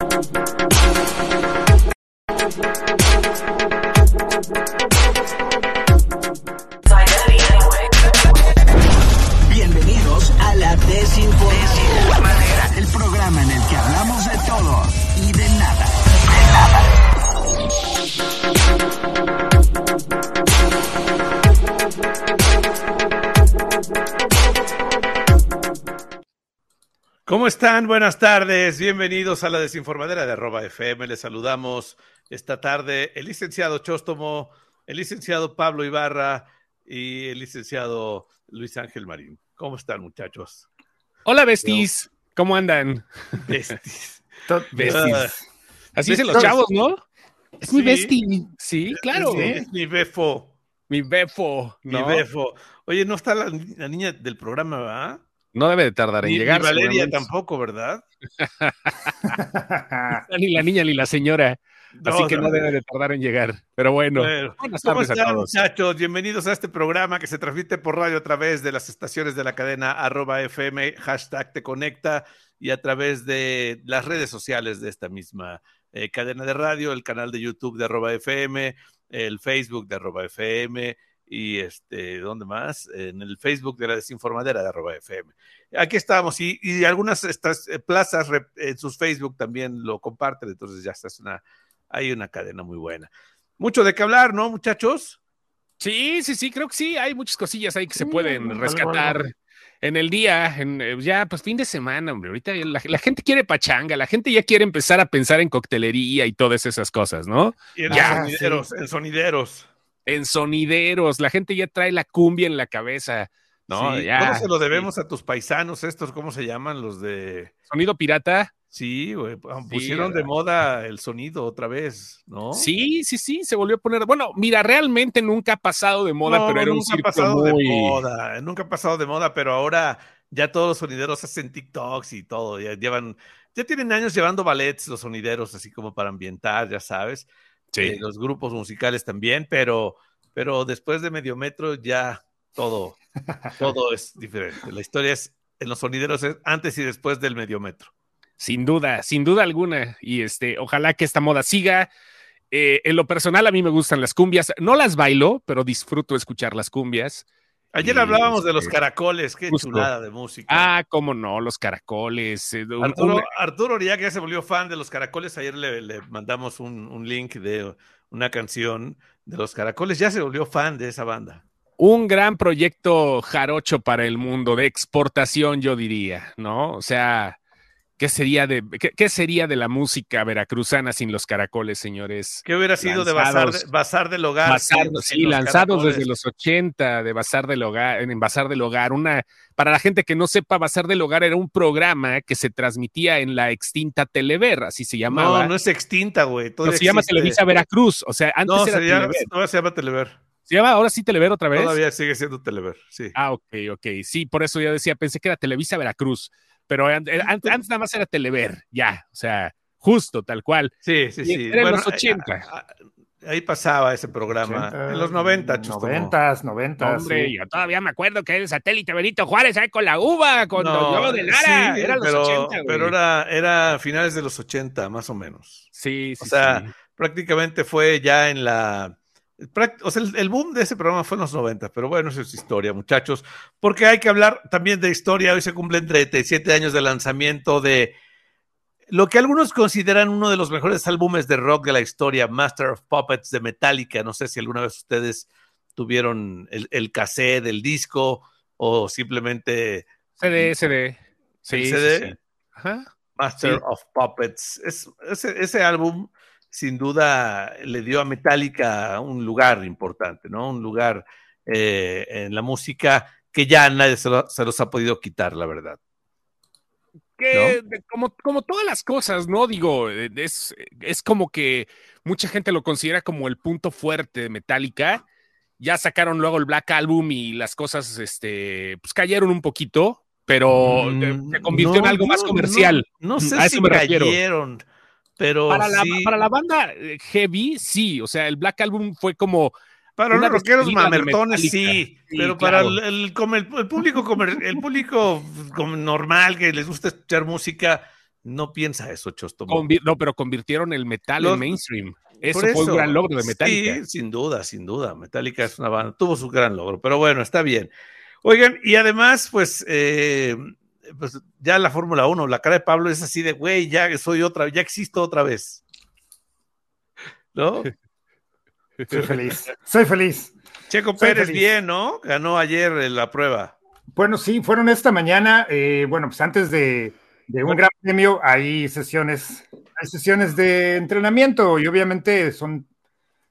Bienvenidos están? Buenas tardes. Bienvenidos a la desinformadera de arroba FM. Les saludamos esta tarde el licenciado Chóstomo, el licenciado Pablo Ibarra y el licenciado Luis Ángel Marín. ¿Cómo están, muchachos? Hola, besties. ¿Cómo andan? Besties. Besties. Así dicen los chavos, ¿no? Es mi Sí. bestie. Sí, claro. Sí, es mi befo. Mi befo. ¿no? Mi befo. Oye, no está la, la niña del programa, ¿verdad? No debe de tardar en Ni, ni llegar. Valeria tampoco, ¿verdad? Ni la niña ni la señora. Así que no. no debe de tardar en llegar. Pero bueno. Bueno, Buenas ¿Cómo tardes a están, todos. muchachos? Bienvenidos a este programa que se transmite por radio a través de las estaciones de la cadena arroba FM, hashtag te conecta y a través de las redes sociales de esta misma eh, cadena de radio, el canal de YouTube de arroba FM, el Facebook de arroba FM y este, ¿dónde más? En el Facebook de la desinformadera de arroba FM. Aquí estamos y, y algunas estas eh, plazas en sus Facebook también lo comparten, entonces ya está, es una, hay una cadena muy buena. Mucho de qué hablar, ¿no, muchachos? Sí, sí, sí, creo que sí. Hay muchas cosillas ahí que se pueden rescatar en el día. En, eh, ya, pues fin de semana, hombre. Ahorita la, la gente quiere pachanga, la gente ya quiere empezar a pensar en coctelería y todas esas cosas, ¿no? Y en Ya, sonideros, en sonideros. En sonideros, la gente ya trae la cumbia en la cabeza, ¿no? Sí, Ya, ¿Cómo se lo debemos a tus paisanos estos? ¿Cómo se llaman los de...? Sonido pirata. Sí, güey, pusieron de moda el sonido otra vez, ¿no? Sí, sí, sí, se volvió a poner. Bueno, mira, realmente nunca ha pasado de moda, No, pero era un nunca ha pasado muy. de moda, nunca ha pasado de moda, pero ahora ya todos los sonideros hacen TikToks y todo, ya llevan, ya tienen años llevando ballets los sonideros, así como para ambientar, ya sabes, Sí. Eh, los grupos musicales también, pero, pero después de medio metro ya todo, todo es diferente. La historia es, en los sonideros es antes y después del medio metro. Sin duda, sin duda alguna. Y este, ojalá que esta moda siga. Eh, en lo personal, a mí me gustan las cumbias. No las bailo, pero disfruto escuchar las cumbias. Ayer hablábamos de los este, caracoles, qué justo. chulada de música. Ah, cómo no, los caracoles. eh, Arturo, Arturo Oriaga ya se volvió fan de los caracoles. Ayer le, le mandamos un, un link de una canción de los caracoles. Ya se volvió fan de esa banda. un gran proyecto jarocho para el mundo, de exportación, yo diría, ¿no? O sea, ¿qué sería de, qué, qué sería de la música veracruzana sin los caracoles, señores? ¿Qué hubiera sido de Bazar, Lanzados. de Bazar del Hogar? Bazar- sin- sin sí, lanzados desde los 80 de Bazar del Hogar, en Bazar del Hogar. Una, para la gente que no sepa, Bazar del Hogar era un programa que se transmitía en la extinta Telever, así se llamaba. No, no es extinta, güey. No, se llama. Televisa Veracruz, o sea, antes No, era se llama, Telever. todavía se llama Telever. ¿Se llama ahora sí Telever otra vez? Todavía sigue siendo Telever, sí. Ah, ok, ok. Sí, por eso yo decía, pensé que era Televisa Veracruz, pero eh, an- antes, nada más era Telever, ya, o sea, justo, tal cual. Sí, sí, sí. era en los ahí- 80. Ahí pasaba ese programa. En los 90, Chusto, no. Noventas, noventas. Hombre, sí. yo todavía me acuerdo que el satélite Benito Juárez ahí con la uva, con No, yo lo de Lara, sí, era los pero, 80, güey. pero era, era finales de los 80, más o menos. Sí, sí, O sea, sí. prácticamente fue ya en la. Práct- O sea, el, el boom de ese programa fue en los 90, pero bueno, eso es historia, muchachos. Porque hay que hablar también de historia. Hoy se cumplen 37 años de lanzamiento de lo que algunos consideran uno de los mejores álbumes de rock de la historia, Master of Puppets de Metallica. No sé si alguna vez ustedes tuvieron el, el cassette, el disco, o simplemente CD, CD. Sí, sí, CD. sí. Ajá. Master Sí. of Puppets. Es, ese, ese álbum, sin duda, le dio a Metallica un lugar importante, ¿no? Un lugar eh, en la música que ya nadie se, lo- se los ha podido quitar, la verdad. que de- como, como todas las cosas, ¿no? Digo, eh, es, es como que mucha gente lo considera como el punto fuerte de Metallica. Ya sacaron luego el Black Album y las cosas, este, pues cayeron un poquito, pero eh, Mm, se convirtió en algo más comercial. No, no sé A eso si me refiero. Pero Para la, para la banda eh, heavy, sí. O sea, el Black Album fue como Para los rockeros mamertones, sí, Sí, pero para el, el, público comer- el público como normal que les gusta escuchar música, no piensa eso, Chostomo. no, pero convirtieron el metal en mainstream. Eso, fue un gran logro de Metallica. Sí, sin duda, sin duda. Metallica es una banda, tuvo su gran logro, pero bueno, está bien. Oigan, y además, pues, eh, pues ya la Fórmula 1, la cara de Pablo es así de, güey, ya soy otra, ya existo otra vez. ¿No? Soy feliz, soy feliz. Checo Pérez bien, ¿no? Ganó ayer la prueba. Bueno, sí, fueron esta mañana, eh, bueno, pues antes de, un gran premio hay sesiones, hay sesiones de entrenamiento y obviamente son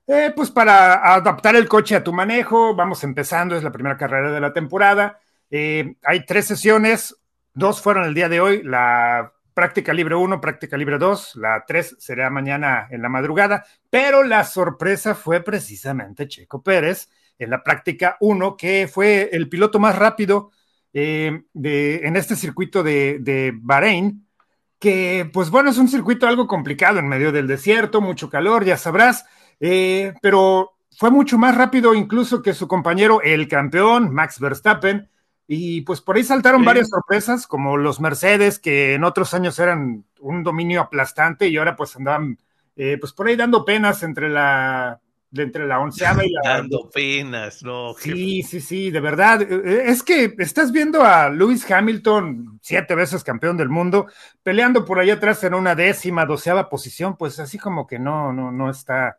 eh, pues para adaptar el coche a tu manejo, vamos empezando, es la primera carrera de la temporada. Eh, hay tres sesiones, dos fueron el día de hoy, la práctica libre 1, práctica libre 2, la 3 será mañana en la madrugada, pero la sorpresa fue precisamente Checo Pérez en la práctica 1, que fue el piloto más rápido eh, en este circuito de, de Bahrein, que pues bueno, es un circuito algo complicado en medio del desierto, mucho calor, ya sabrás. Eh, pero fue mucho más rápido incluso que su compañero, el campeón, Max Verstappen. Y pues por ahí saltaron varias sorpresas, como los Mercedes, que en otros años eran un dominio aplastante y ahora pues andaban eh, pues por ahí dando penas entre la, entre la onceava y la... Dando penas, no. Sí, sí, sí, de verdad. Eh, es que estás viendo a Lewis Hamilton, siete veces campeón del mundo, peleando por ahí atrás en una décima, doceava posición, pues así como que no, no, no está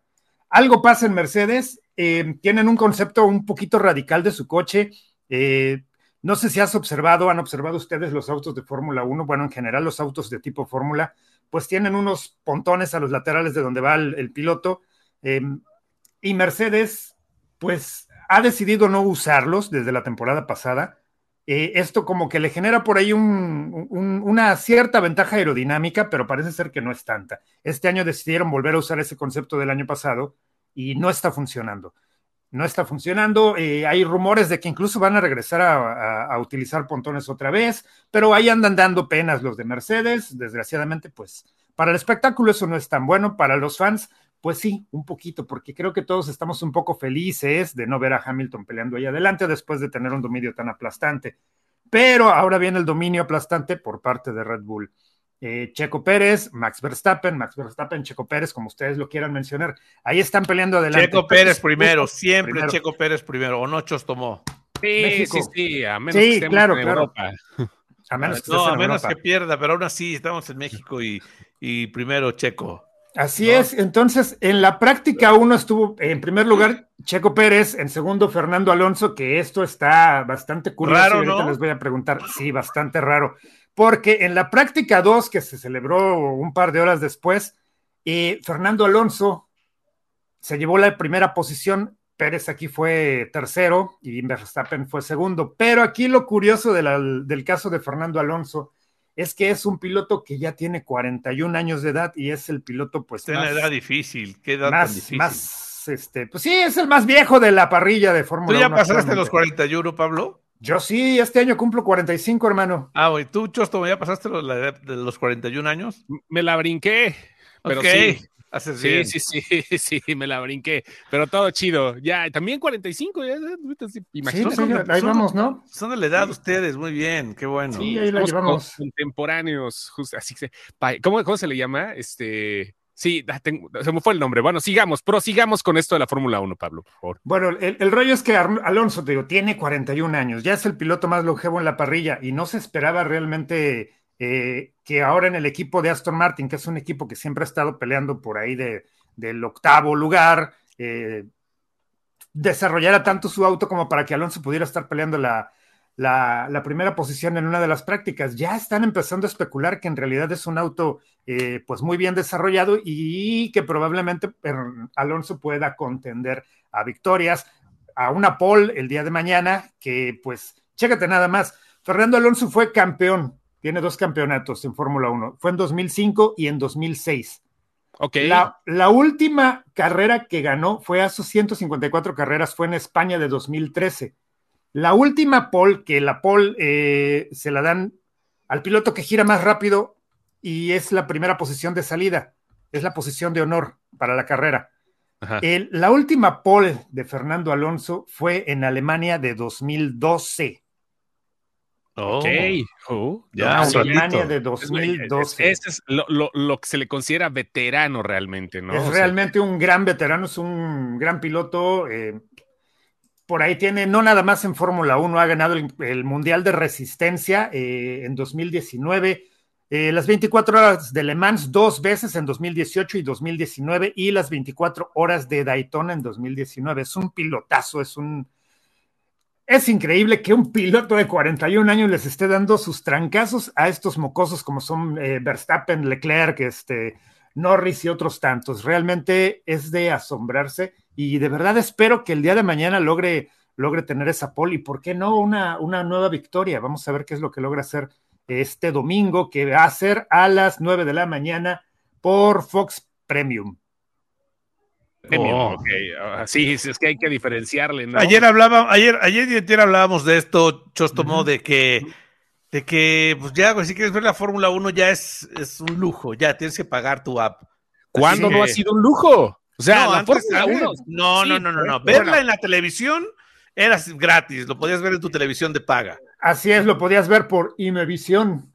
algo pasa en Mercedes, eh, tienen un concepto un poquito radical de su coche. Eh, no sé si has observado, han observado ustedes los autos de Fórmula 1, bueno, en general los autos de tipo Fórmula, pues tienen unos pontones a los laterales de donde va el, piloto. Eh, y Mercedes, pues ha decidido no usarlos desde la temporada pasada. esto como que le genera por ahí una cierta ventaja aerodinámica, pero parece ser que no es tanta. Este año decidieron volver a usar ese concepto del año pasado y no está funcionando. No está funcionando. Eh, hay rumores de que incluso van a regresar a, utilizar pontones otra vez, pero ahí andan dando penas los de Mercedes. Desgraciadamente, pues para el espectáculo eso no es tan bueno. Para los fans, pues sí, un poquito, porque creo que todos estamos un poco felices de no ver a Hamilton peleando ahí adelante después de tener un dominio tan aplastante. Pero ahora viene el dominio aplastante por parte de Red Bull. Eh, Checo Pérez, Max Verstappen, Max Verstappen, Checo Pérez, como ustedes lo quieran mencionar. Ahí están peleando adelante. Checo Pérez primero, siempre Checo Pérez primero, o no tomó. Sí, sí, sí, a menos que estemos claro, en Europa. A menos que, no, a menos que pierda, pero aún así estamos en México y, y primero Checo. Así es, entonces en la práctica uno estuvo en primer lugar Checo Pérez, en segundo Fernando Alonso, que esto está bastante curioso. Raro, ¿no? les voy a preguntar, sí, bastante raro porque en la práctica 2, que se celebró un par de horas después, eh, Fernando Alonso se llevó la primera posición, Pérez aquí fue tercero y Verstappen fue segundo. Pero aquí lo curioso del caso de Fernando Alonso es que es un piloto que ya tiene 41 años de edad y es el piloto, pues. Tiene una edad difícil, qué edad tan difícil. Más, este, pues sí, es el más viejo de la parrilla de Fórmula 1. ¿Tú ya pasaste los 41, Pablo? Yo sí, este año cumplo 45, hermano. Ah, güey, ¿tú, Chosto, ya pasaste los, de los 41 años? Me la brinqué, pero sí. sí, sí, sí, sí, me la brinqué, pero todo chido. Ya, también 45, ya, imagínate. Sí, ahí vamos, ¿no? Son de la edad ustedes, muy bien, qué bueno. Sí, ahí la llevamos. Contemporáneos, justo, así que, ¿cómo, ¿cómo se le llama? Este, Sí, se me fue el nombre. Bueno, sigamos, prosigamos con esto de la Fórmula 1, Pablo. Bueno, el, rollo es que Alonso, te digo, tiene 41 años, ya es el piloto más longevo en la parrilla y no se esperaba realmente eh, que ahora en el equipo de Aston Martin, que es un equipo que siempre ha estado peleando por ahí de, del octavo lugar, eh, desarrollara tanto su auto como para que Alonso pudiera estar peleando la, la, primera posición en una de las prácticas. Ya están empezando a especular que en realidad es un auto eh, pues muy bien desarrollado y que probablemente Alonso pueda contender a victorias, a una pole el día de mañana, que pues, chécate nada más, Fernando Alonso fue campeón, tiene dos campeonatos en Fórmula 1, fue en 2005 y en 2006. Okay. La, la, última carrera que ganó fue hace 154 carreras, fue en España de 2013. La última pole, que la pole eh, se la dan al piloto que gira más rápido y es la primera posición de salida, es la posición de honor para la carrera. la última pole de Fernando Alonso fue en Alemania de 2012. Ok, oh, ya, Alemania de 2012. Ese es lo, lo, que se le considera veterano realmente, ¿no? Es realmente un gran veterano, es un gran piloto. Eh, por ahí tiene, no nada más en Fórmula 1, ha ganado el, Mundial de Resistencia eh, en 2019, eh, las 24 horas de Le Mans dos veces en 2018 y 2019 y las 24 horas de Daytona en 2019. Es un pilotazo, es un es increíble que un piloto de 41 años les esté dando sus trancazos a estos mocosos como son eh, Verstappen, Leclerc, este, Norris y otros tantos. Realmente es de asombrarse y de verdad espero que el día de mañana logre, logre tener esa pole y por qué no una, una nueva victoria. Vamos a ver qué es lo que logra hacer este domingo, que va a ser a las 9 de la mañana por Fox Premium. Oh. Ah, sí, es que hay que diferenciarle. ¿no? Ayer hablaba, ayer, ayer ayer hablábamos de esto, Chostomo, de que, de que, pues ya, si quieres ver la Fórmula 1 ya es, es un lujo, ya tienes que pagar tu app. ¿Cuándo no ha sido un lujo? O sea, no, la Fórmula 1. No, no, no, no, no. Verla en la televisión era gratis, lo podías ver en tu televisión de paga. Así es, lo podías ver por Imevisión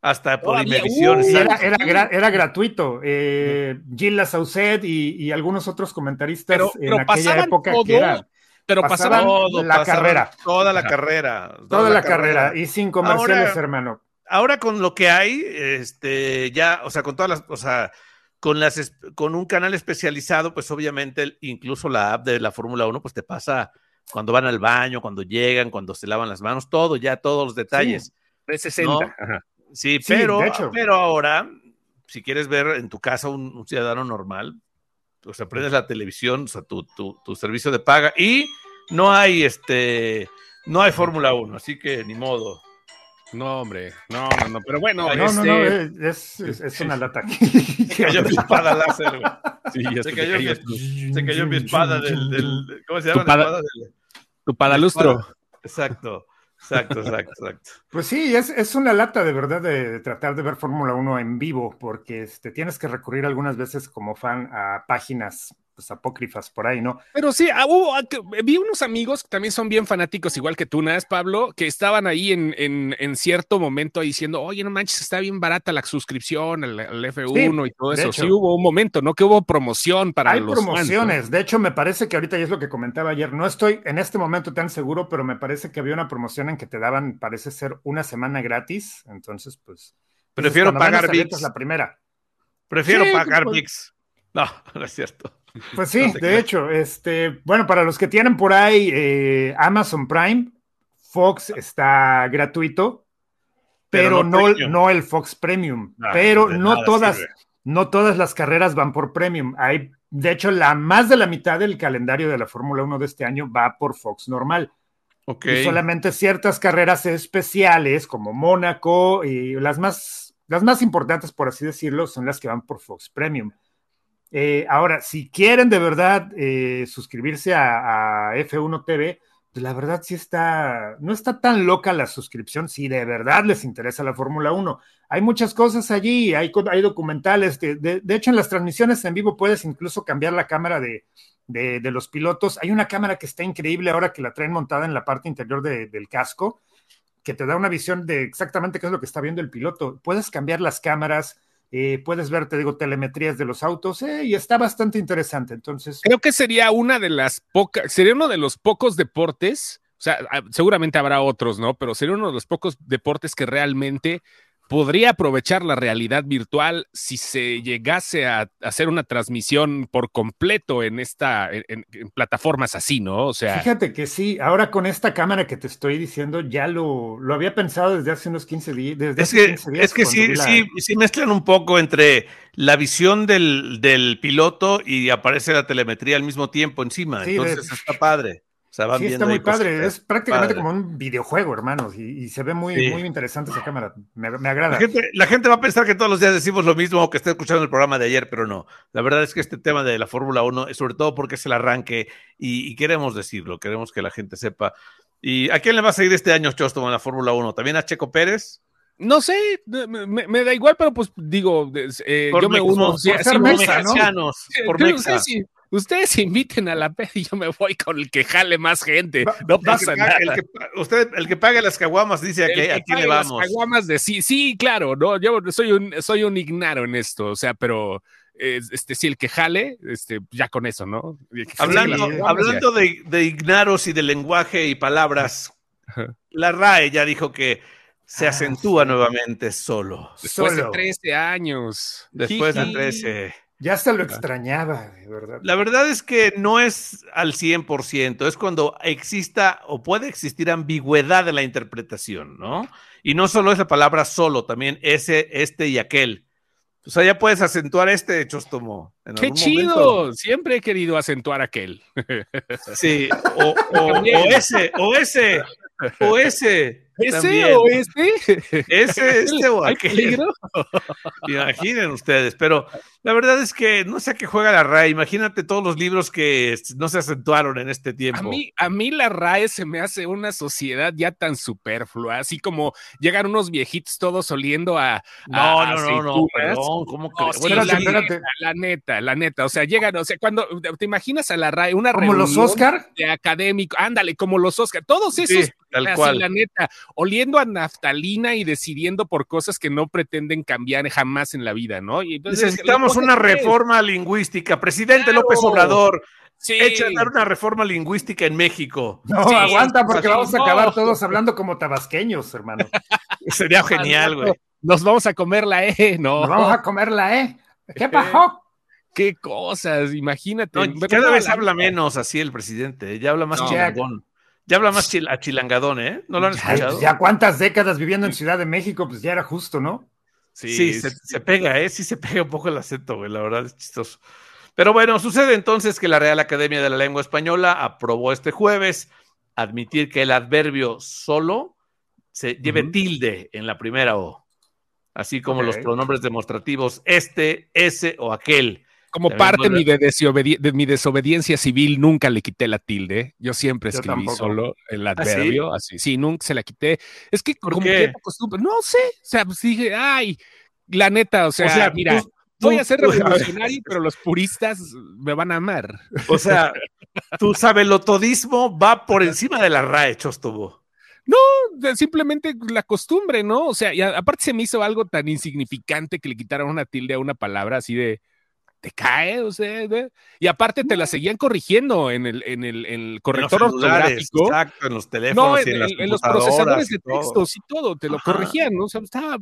hasta por Imevisión. era, gratuito. Eh, Gilles Saucet y, algunos otros comentaristas en aquella época que era, pero pasaban, la carrera. Toda la carrera. Toda, la, carrera. Y sin comerciales, hermano. Ahora con lo que hay, este, ya, o sea, con todas las, o sea, con las con un canal especializado, pues obviamente incluso la app de la Fórmula 1, pues te pasa cuando van al baño, cuando llegan, cuando se lavan las manos, todo, ya todos los detalles. Sí, 60. Ajá. Sí, pero, pero ahora, si quieres ver en tu casa un, ciudadano normal, o sea, prendes la televisión, o sea, tu, tu, tu servicio de paga y no hay este, no hay Fórmula 1, así que ni modo. No, hombre, no, no, no, pero bueno, no, no, no, este, es, es, es una lata. Se cayó mi espada láser, güey. Sí, ya se, cayó mi, se cayó mi espada del, del ¿cómo se llama? Tu, pada, tu padalustro. Exacto. Exacto, exacto, exacto. Pues sí, es, es una lata de verdad de, tratar de ver Fórmula 1 en vivo, porque este, tienes que recurrir algunas veces como fan a páginas pues, apócrifas por ahí, ¿no? Pero sí, ah, ah, vi unos amigos que también son bien fanáticos, igual que tú, ¿no? Pablo? Que estaban ahí en, en, cierto momento diciendo, oye, no manches, está bien barata la suscripción al, F1 y todo eso. sí hubo un momento, ¿no? Que hubo promoción para Hay los promociones. De hecho, me parece que ahorita, y es lo que comentaba ayer, no estoy en este momento tan seguro, pero me parece que había una promoción en que te daban, parece ser, una semana gratis. Entonces, pues... Prefiero pagar VIX. la primera. Prefiero pagar pues, VIX. No, no es cierto. Pues sí, de hecho, este, bueno, para los que tienen por ahí eh, Amazon Prime, Fox está gratuito, pero, no, no, el Fox Premium. Ah, pero no todas, no todas las carreras van por Premium. Hay, de hecho, la más de la mitad del calendario de la Fórmula 1 de este año va por Fox normal. Y solamente ciertas carreras especiales como Mónaco y las más, las más importantes, por así decirlo, son las que van por Fox Premium. Eh, ahora, si quieren de verdad eh, suscribirse a, F1 TV, pues la verdad sí está, no está tan loca la suscripción, si de verdad les interesa la Fórmula 1. Hay muchas cosas allí, hay, hay documentales, de, hecho en las transmisiones en vivo puedes incluso cambiar la cámara de, los pilotos. Hay una cámara que está increíble ahora que la traen montada en la parte interior del casco, que te da una visión de exactamente qué es lo que está viendo el piloto. Puedes cambiar las cámaras, eh, puedes ver, te digo, telemetrías de los autos eh, y está bastante interesante. Entonces, creo que sería una de las pocas, sería uno de los pocos deportes, o sea, ah, seguramente habrá otros, ¿no? Pero sería uno de los pocos deportes que realmente podría aprovechar la realidad virtual si se llegase a hacer una transmisión por completo en esta en, plataformas así, ¿no? O sea, fíjate que sí, ahora con esta cámara que te estoy diciendo ya lo, lo había pensado desde hace unos 15 días. Desde es, que, es que sí, sí, sí mezclan un poco entre la visión del, del, piloto y aparece la telemetría al mismo tiempo encima, entonces está padre sí, está muy padre. Es prácticamente como un videojuego, hermanos. Y, se ve muy, muy interesante esa cámara. Me, agrada. La gente, va a pensar que todos los días decimos lo mismo o que esté escuchando el programa de ayer, pero no. La verdad es que este tema de la Fórmula 1, sobre todo porque es el arranque y, queremos decirlo, queremos que la gente sepa. ¿Y a quién le va a seguir este año Chosto en la Fórmula 1? ¿También a Checo Pérez? No sé, me, da igual, pero pues digo, eh, yo me uno. Por, ser mexa, ¿no? por mexa. Sí, Ustedes inviten a la peda y yo me voy con el que jale más gente. No pasa el nada. El que, usted, el que pague las caguamas, dice a, que, a quién le vamos. Las caguamas de sí, sí, claro, no, yo soy un, soy un ignaro en esto, o sea, pero este, sí, el que jale, este, ya con eso, ¿no? Hablando, hablando de, de, ignaros y de lenguaje y palabras, la RAE ya dijo que se acentúa sí. nuevamente solo. Después solo. de 13 años. Después de 13. Ya se lo extrañaba, de verdad. La verdad es que no es al 100%, es cuando exista o puede existir ambigüedad en la interpretación, ¿no? Y no solo es la palabra solo, también ese, este y aquel. O sea, ya puedes acentuar este, Chostomo. ¡Qué chido! Momento. Siempre he querido acentuar aquel. Sí, o, o, o ese, o ese, o ese. ¿Ese también. o este? Ese, este o ¿Hay aquel. Imaginen ustedes, pero la verdad es que no sé a qué juega la RAE. Imagínate todos los libros que no se acentuaron en este tiempo. A mí, a mí la RAE se me hace una sociedad ya tan superflua, así como llegan unos viejitos todos oliendo a. No, a no, no, no, perdón, ¿cómo que? No, sí, bueno, la, neta, la neta, la neta, o sea, llegan, o sea, cuando te imaginas a la RAE, una Como los Oscar. de académico, ándale, como los Oscar, todos esos, Sí, tal así, cual. la neta, oliendo a naftalina y decidiendo por cosas que no pretenden cambiar jamás en la vida, ¿no? Y entonces, Necesitamos una reforma lingüística. Presidente Claro. López Obrador, Sí. echa a dar una reforma lingüística en México. No, Sí, aguanta porque vamos a acabar todos hablando como tabasqueños, hermano. Sería genial, güey. Nos vamos a comer la E, no. Nos vamos a comer la E. ¿Qué pasó? Qué cosas, imagínate. No, cada vez la- habla menos así el presidente. Ya habla más No. chilangón. Ya habla más chil- achilangadón, ¿eh? ¿No lo han escuchado? ya cuántas décadas viviendo en Ciudad de México, pues ya era justo, ¿no? Sí, se, se pega, ¿eh? Sí se pega un poco el acento, güey. La verdad es chistoso. Pero bueno, sucede entonces que la Real Academia de la Lengua Española aprobó este jueves admitir que el adverbio solo se lleve tilde en la primera O, así como los pronombres demostrativos este, ese o aquel. Como También parte mi de, mi desobediencia civil, nunca le quité la tilde. Yo siempre Yo escribí tampoco. solo el ¿Ah, sí? adverbio, así. Sí, nunca se la quité. Es que ¿Por como qué? acostumbras. No sé. O sea, pues dije, ay, la neta, o sea, O sea, mira, tú- voy a ser revolucionario, pero los puristas me van a amar. O sea, tu sabelotodismo va por encima de la RAE, Chostobo. de- simplemente la costumbre, ¿no? O sea, y aparte se me hizo algo tan insignificante que le quitaran una tilde a una palabra así de. ¿Te cae? O sea, de- y aparte te la seguían corrigiendo en el, en el, en el corrector En ortográfico. Exacto, en los teléfonos No, y en, las en- los procesadores y de textos y todo, te lo Ajá. corregían, ¿no? O sea, estaba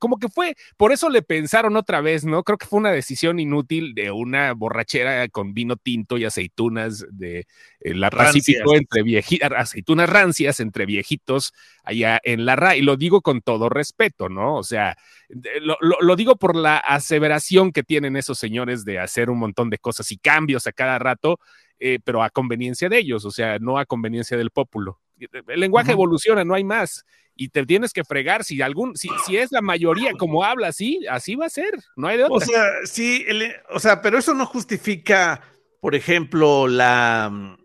como que fue, por eso le pensaron otra vez, ¿no? Creo que fue una decisión inútil de una borrachera con vino tinto y aceitunas de eh, la Pacífico Rancias. entre viejitas, aceitunas rancias entre viejitos allá en la RA, y lo digo con todo respeto, ¿no? O sea, lo- lo digo por la aseveración que tienen esos señores de hacer un montón de cosas y cambios a cada rato, eh, pero a conveniencia de ellos, o sea, no a conveniencia del pueblo. El lenguaje evoluciona, no hay más. Y te tienes que fregar si algún, si, si es la mayoría como habla así, así va a ser, no hay de otra. O sea, sí, el- o sea, pero eso no justifica, por ejemplo, la mm,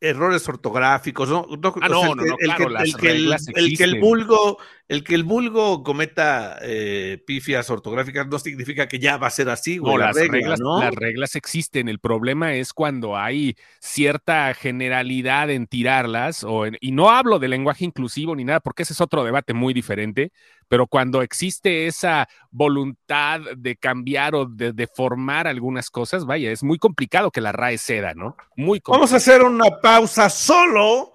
errores ortográficos, ¿no? No, Ah, o no, sea, no, que- no, el claro, las el reglas el que el vulgo, el que el vulgo cometa eh, pifias ortográficas no significa que ya va a ser así, güey, No, la las, regla, reglas, ¿no? las reglas existen. El problema es cuando hay cierta generalidad en tirarlas, o en- y no hablo de lenguaje inclusivo ni nada, porque ese es otro debate muy diferente, pero cuando existe esa voluntad de cambiar o de deformar algunas cosas, vaya, es muy complicado que la RAE ceda, ¿no? Muy complicado. Vamos a hacer una pausa solo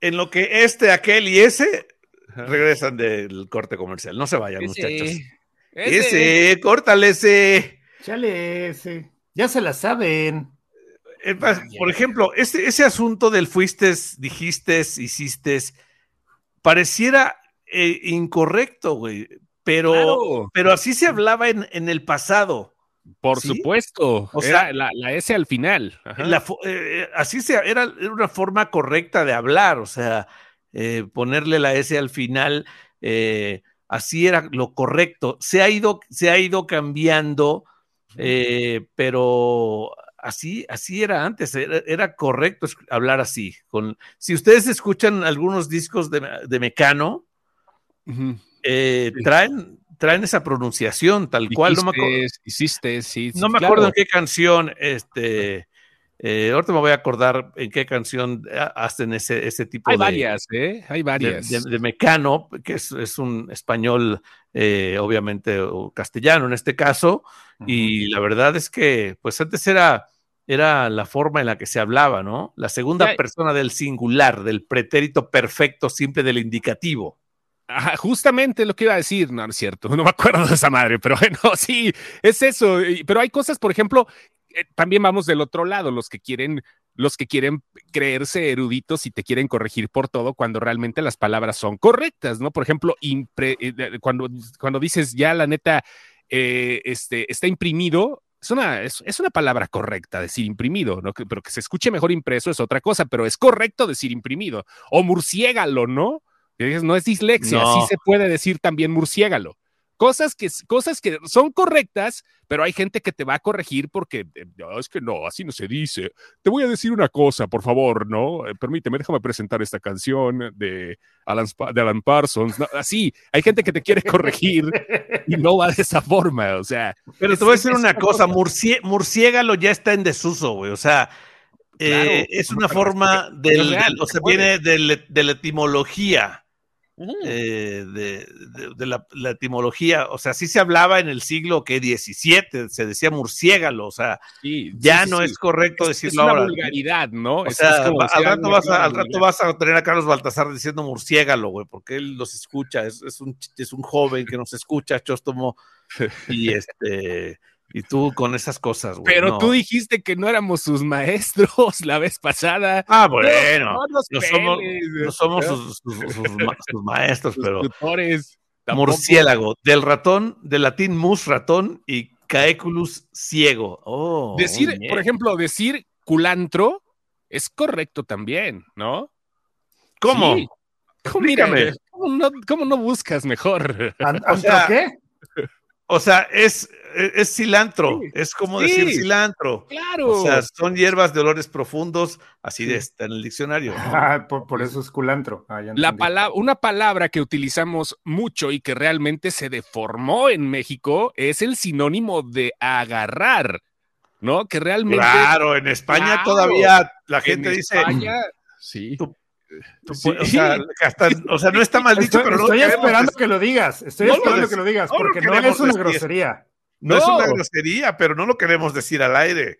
en lo que este, aquel y ese regresan del corte comercial. No se vayan, Ese- muchachos. ese- Ese, córtale ese. Chale, ese. Ya se la saben. Eh, pa- Por ejemplo, ese, ese asunto del fuiste, dijiste, hiciste, pareciera eh, incorrecto, güey. Pero, Claro. pero así se hablaba en, en el pasado. Por ¿Sí? supuesto. O Era sea- la, la S al final. Ajá. La fo- eh, eh, así se, era, era una forma correcta de hablar, o sea, eh, ponerle la S al final, eh, así era lo correcto. Se ha ido, se ha ido cambiando, eh, pero así, así era antes, era, era correcto hablar así. Con, si ustedes escuchan algunos discos de, de Mecano, Sí. traen, traen esa pronunciación tal cual. No me acuerdo, hiciste, sí, no me acuerdo en qué canción, este, eh, ahorita me voy a acordar en qué canción hacen ese, ese tipo Hay de. varias, ¿eh? Hay varias. De, Mecano, que es, es un español, eh, obviamente, o castellano en este caso, y la verdad es que, pues antes era, era la forma en la que se hablaba, ¿no? La segunda persona del singular, del pretérito perfecto, simple del indicativo. justamente lo que iba a decir, no, no es cierto, no me acuerdo de esa madre, pero bueno, sí, es eso. Pero hay cosas, por ejemplo, eh, también vamos del otro lado, los que quieren los que quieren creerse eruditos y te quieren corregir por todo cuando realmente las palabras son correctas, ¿no? Por ejemplo, eh, cuando, cuando dices ya la neta eh, este, está imprimido, es una, es, una palabra correcta decir imprimido, ¿no? pero que se escuche mejor impreso es otra cosa, pero es correcto decir imprimido. O murciégalo, ¿no? No es dislexia, sí se puede decir también murciégalo. Cosas que, cosas que son correctas, pero hay gente que te va a corregir porque eh, es que no, así no se dice. Te voy a decir una cosa, por favor, ¿no? Eh, permíteme, déjame presentar esta canción de Alan, de Alan Parsons. así, hay gente que te quiere corregir y no va de esa forma, o sea. Pero te voy a decir una cosa, murciégalo ya está en desuso, güey, o sea. Eh, es una forma del, o sea, viene de la etimología eh, de, la, etimología, o sea, sí se hablaba en el siglo que 17, se decía murciégalo, o sea, ya no es correcto decirlo es una vulgaridad, ¿no? O sea, al, rato vas a, al rato vas a tener a Carlos Baltasar diciendo murciégalo, güey, porque él los escucha, es, es, un, es un joven que nos escucha, Chóstomo, y este y tú con esas cosas, güey. Pero tú dijiste que no éramos sus maestros la vez pasada. Ah, bueno. No, somos, no somos sus, maestros, pero. Tutores, murciélago. Del ratón, del latín mus ratón y caeculus ciego. Oh, decir, por ejemplo, decir culantro es correcto también, ¿no? ¿Cómo? ¿Cómo, ¿cómo, no, ¿Cómo no buscas mejor? O sea, qué? O sea, es, es, cilantro, es como decir cilantro. Claro. O sea, son hierbas de olores profundos, así de está en el diccionario. Ah, por, eso es culantro. Ah, La palabra, una palabra que utilizamos mucho y que realmente se deformó en México es el sinónimo de agarrar, ¿no? Que realmente. Claro, en España todavía la gente dice. España, sí. O, sea, no está mal dicho, estoy, pero no estoy esperando que lo digas. Estoy esperando que lo digas, porque no es una grosería. No, es una grosería, pero no lo queremos decir al aire.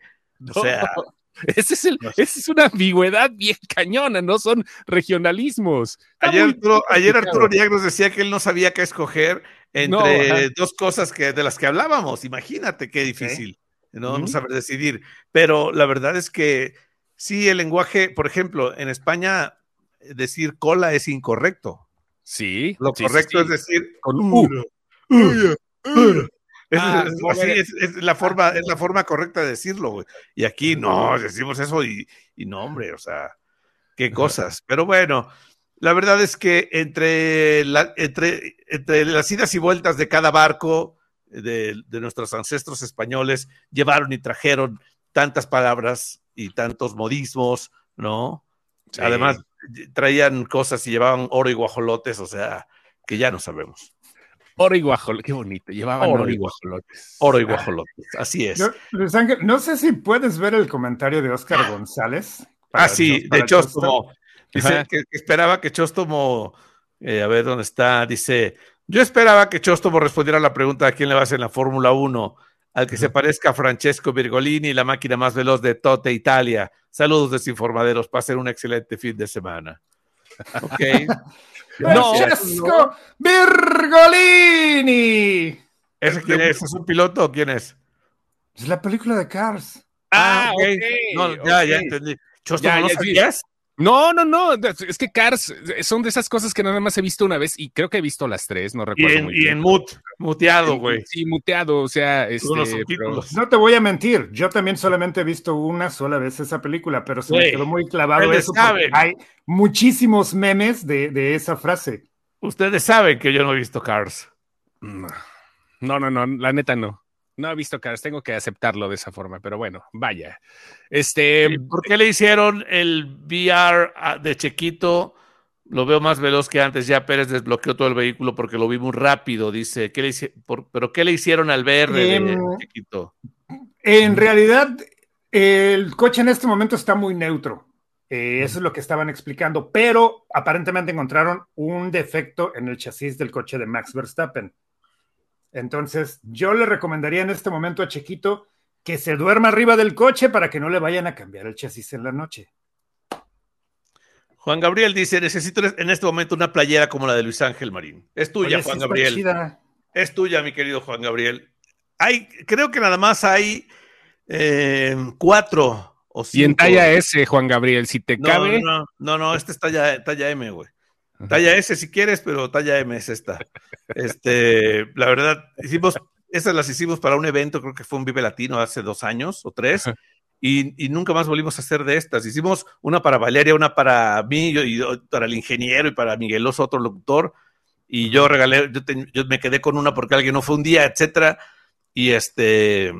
O sea. Ese es, el, esa es una ambigüedad bien cañona, no son regionalismos. ayer Arturo, ayer Arturo nos decía que él no sabía qué escoger entre dos cosas que, de las que hablábamos. Imagínate qué difícil, ¿no? no saber decidir. Pero la verdad es que sí, el lenguaje, por ejemplo, en España decir cola es incorrecto. Sí. Lo correcto es decir con U. Ah, es, la forma, es la forma correcta de decirlo, güey. Y aquí no, decimos eso y, no, hombre, o sea, qué cosas. Pero bueno, la verdad es que entre, la, entre, entre las idas y vueltas de cada barco de, nuestros ancestros españoles, llevaron y trajeron tantas palabras y tantos modismos, ¿no? Además, traían cosas y llevaban oro y guajolotes, o sea, que ya no sabemos. Oro y guajolotes, qué bonito, llevaban oro, y guajolotes. Oro y guajolotes, así es. no sé si puedes ver el comentario de Oscar González. Ah, sí, de Chóstomo. Dice que, esperaba que Chóstomo, eh, a ver dónde está, dice, yo esperaba que Chóstomo respondiera a la pregunta a quién le vas en la Fórmula 1, al que se parezca a Francesco Virgolini, la máquina más veloz de Tote Italia. Saludos desinformaderos, pasen un excelente fin de semana. Ok. Francesco Virgolini. ¿Ese quién es? ¿Es un piloto o quién es? Es la película de Cars. Ah, ah ok. No, ya, ya entendí. ¿Chosto, no sabías? No, no, no. Es que Cars son de esas cosas que nada más he visto una vez y creo que he visto las tres, no recuerdo. Y en, y en mut, muteado, güey. Sí, muteado, o sea, este, no te voy a mentir. Yo también solamente he visto una sola vez esa película, pero se me quedó muy clavado eso. Hay muchísimos memes de, de esa frase. Ustedes saben que yo no he visto Cars. No, no, no, la neta no. No he visto Cars, tengo que aceptarlo de esa forma, pero bueno, vaya. Este, ¿Por qué le hicieron el VR de Chequito Lo veo más veloz que antes. Ya Pérez desbloqueó todo el vehículo porque lo vi muy rápido. Dice, ¿qué le hice- por- ¿pero qué le hicieron al BR de Em, chiquito? En realidad, el coche en este momento está muy neutro. Eh, eso es lo que estaban explicando, pero aparentemente encontraron un defecto en el chasis del coche de Max Verstappen. Entonces, yo le recomendaría en este momento a Chequito que se duerma arriba del coche para que no le vayan a cambiar el chasis en la noche. Juan Gabriel dice, necesito en este momento una playera como la de Luis Ángel Marín. Es tuya, Oye, Juan Gabriel. chida. Es tuya, mi querido Juan Gabriel. Hay, creo que nada más hay eh, cuatro o cinco. Y en talla S, Juan Gabriel, si te No, cabe. no, no, no, esta es talla, talla M, güey. Talla S si quieres, pero talla M es esta. Este, la verdad, hicimos, estas las hicimos para un evento, creo que fue un Vive Latino hace dos años o tres, y, y nunca más volvimos a hacer de estas. Hicimos una para Valeria, una para mí, y yo- para el ingeniero y para Migueloso, otro locutor, y yo regalé, yo, te- yo me quedé con una porque alguien no fue un día, etcétera, y este,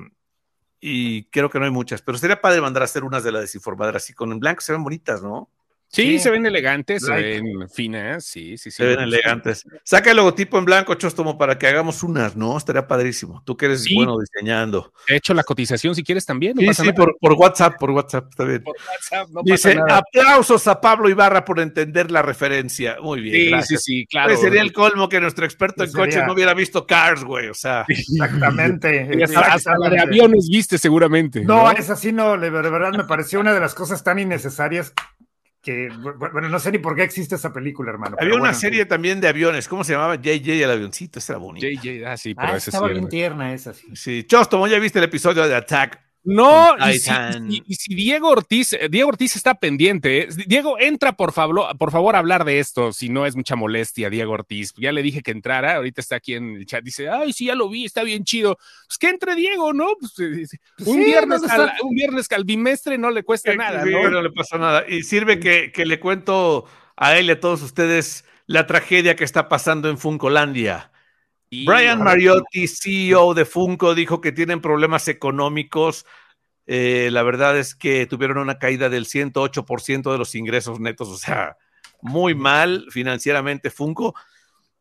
y creo que no hay muchas, pero sería padre mandar a hacer unas de la desinformadora, así con en blanco se ven bonitas, ¿no? Sí, Sí. se ven elegantes, se ven finas, sí, sí, sí. Se ven elegantes. Saca el logotipo en blanco, Chostomo, para que hagamos unas, ¿no? Estaría padrísimo. Tú que eres Sí. bueno diseñando. He hecho la cotización si quieres también. no Sí, pasa sí, nada. por, por WhatsApp, por WhatsApp, está bien. Por WhatsApp, no Dice, pasa nada. aplausos a Pablo Ibarra por entender la referencia. Muy bien, Sí, sí, gracias. sí, claro. Pues sería el colmo que nuestro experto en Sería- coches no hubiera visto Cars, güey. O sea, Exactamente. Hasta, la de aviones viste seguramente. No, es así, no, de ver- de verdad me pareció una de las cosas tan innecesarias que, bu- bueno, no sé ni por qué existe esa película, hermano. había una bueno, serie también de aviones. ¿Cómo se llamaba? JJ el avioncito. Ese era bonito. JJ, ah, sí, pero Ah, ese estaba sí. bien era- tierna esa, sí. Sí, Chostomo, ya viste el episodio de Attack. No, y si, Titan. y- y si Diego Ortiz, eh, Diego Ortiz está pendiente. eh. Diego, entra por favor, por favor a hablar de esto, si no es mucha molestia, Diego Ortiz. Ya le dije que entrara, ahorita está aquí en el chat, dice, ay, sí, ya lo vi, está bien chido. Pues que entre Diego, ¿no? Pues, eh, un, Sí, viernes ¿dónde al, un viernes al bimestre no le cuesta nada, Sí, ¿no? no le pasa nada. Y sirve que, que le cuento a él y a todos ustedes la tragedia que está pasando en Funcolandia. Brian Mariotti, CEO de Funko, dijo que tienen problemas económicos. Eh, la verdad es que tuvieron una caída del 108% de los ingresos netos, o sea, muy mal financieramente Funko.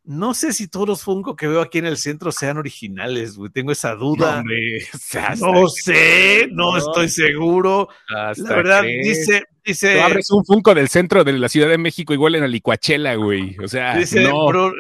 No sé si todos los Funko que veo aquí en el centro sean originales, güey. Tengo esa No, duda. hombre, No sé, no estoy seguro. La verdad, crees. dice, dice, Tú abres un Funko del centro de la Ciudad de México y huelen a licuachela, güey. O sea, Dice, no. bro,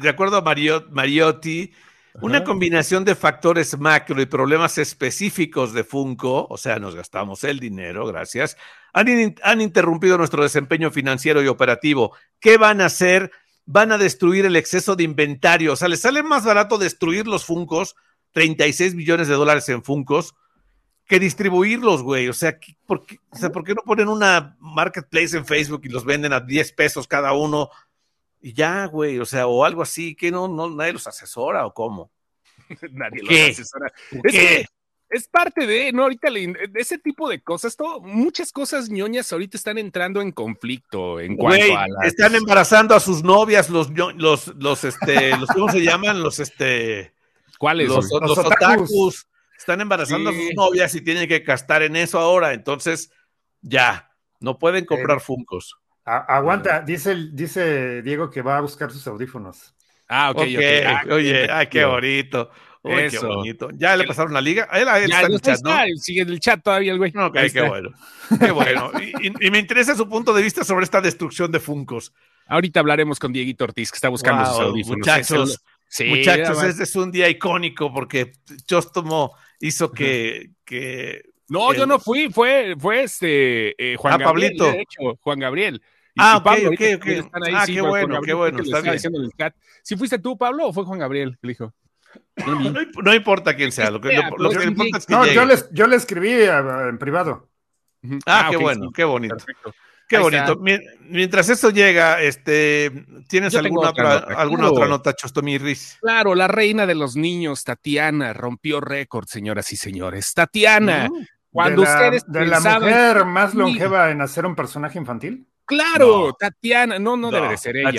de, acuerdo a Mariot- Mariotti, una combinación de factores macro y problemas específicos de Funko, o sea, nos gastamos el dinero, gracias, han, in- han interrumpido nuestro desempeño financiero y operativo. ¿Qué van a hacer? Van a destruir el exceso de inventario. O sea, les sale más barato destruir los Funcos, 36 millones de dólares en Funcos, que distribuirlos, güey. O sea, ¿qué- ¿por qué, o sea, ¿por qué no ponen una marketplace en Facebook y los venden a 10 pesos cada uno? Y ya, güey, o sea, o algo así, que no, no, nadie los asesora o cómo. Nadie los asesora. ¿Por Es qué? es parte de, no, ahorita le- ese tipo de cosas, todo, muchas cosas ñoñas ahorita están entrando en conflicto en cuanto Güey, a las... están embarazando a sus novias, los, los, los, este, los, ¿cómo se llaman? Los, este, ¿Cuáles? los, los Los otakus. otakus. Están embarazando a sus novias y tienen que gastar en eso ahora. Entonces, ya, no pueden comprar Funcos. A- aguanta, dice, dice Diego que va a buscar sus audífonos. Ah, ok, Ok, ok. Ah, oye, ay, qué bonito. Uy, qué bonito. ¿Ya le pasaron la liga? Él, él Ya, está en el está, chat, ¿no? sigue en el chat todavía el güey. Ok, Ahí qué está. bueno. Qué bueno. Y, y- y me interesa su punto de vista sobre esta destrucción de Funcos. Ahorita hablaremos con Dieguito Ortiz, que está buscando sus audífonos. Muchachos, sí, muchachos, este es un día icónico porque Chostomo hizo que, que No, yo el- no fui, fue, fue este eh, Juan Ah, Gabriel, Pablito. de hecho, Juan Gabriel. Y- Ah, y ok, Pablo, ok, ok. están ahí, Ah, sí, qué Juan bueno, Gabriel qué bueno, que le está bien. diciendo en el chat. ¿Si fuiste tú, Pablo, o fue Juan Gabriel? Le dijo. No no, imp- no importa quién sea, lo que, lo- lo que Yo- importa es que No, llegue. yo les, yo le escribí a- en privado. Ujú. Ah, qué ok, bueno, sí, qué bonito. Perfecto. Qué Ahí bonito. Mientras eso llega, este, ¿tienes Yo alguna otra otra, nota, alguna claro. otra nota, Chostomirris? Claro, la reina de los niños, Tatiana, rompió récord, señoras y señores. Tatiana, Mm. cuando de la, ustedes de la mujer más longeva en hacer un personaje infantil. Claro, No. Tatiana, no, no, debe de ser ella.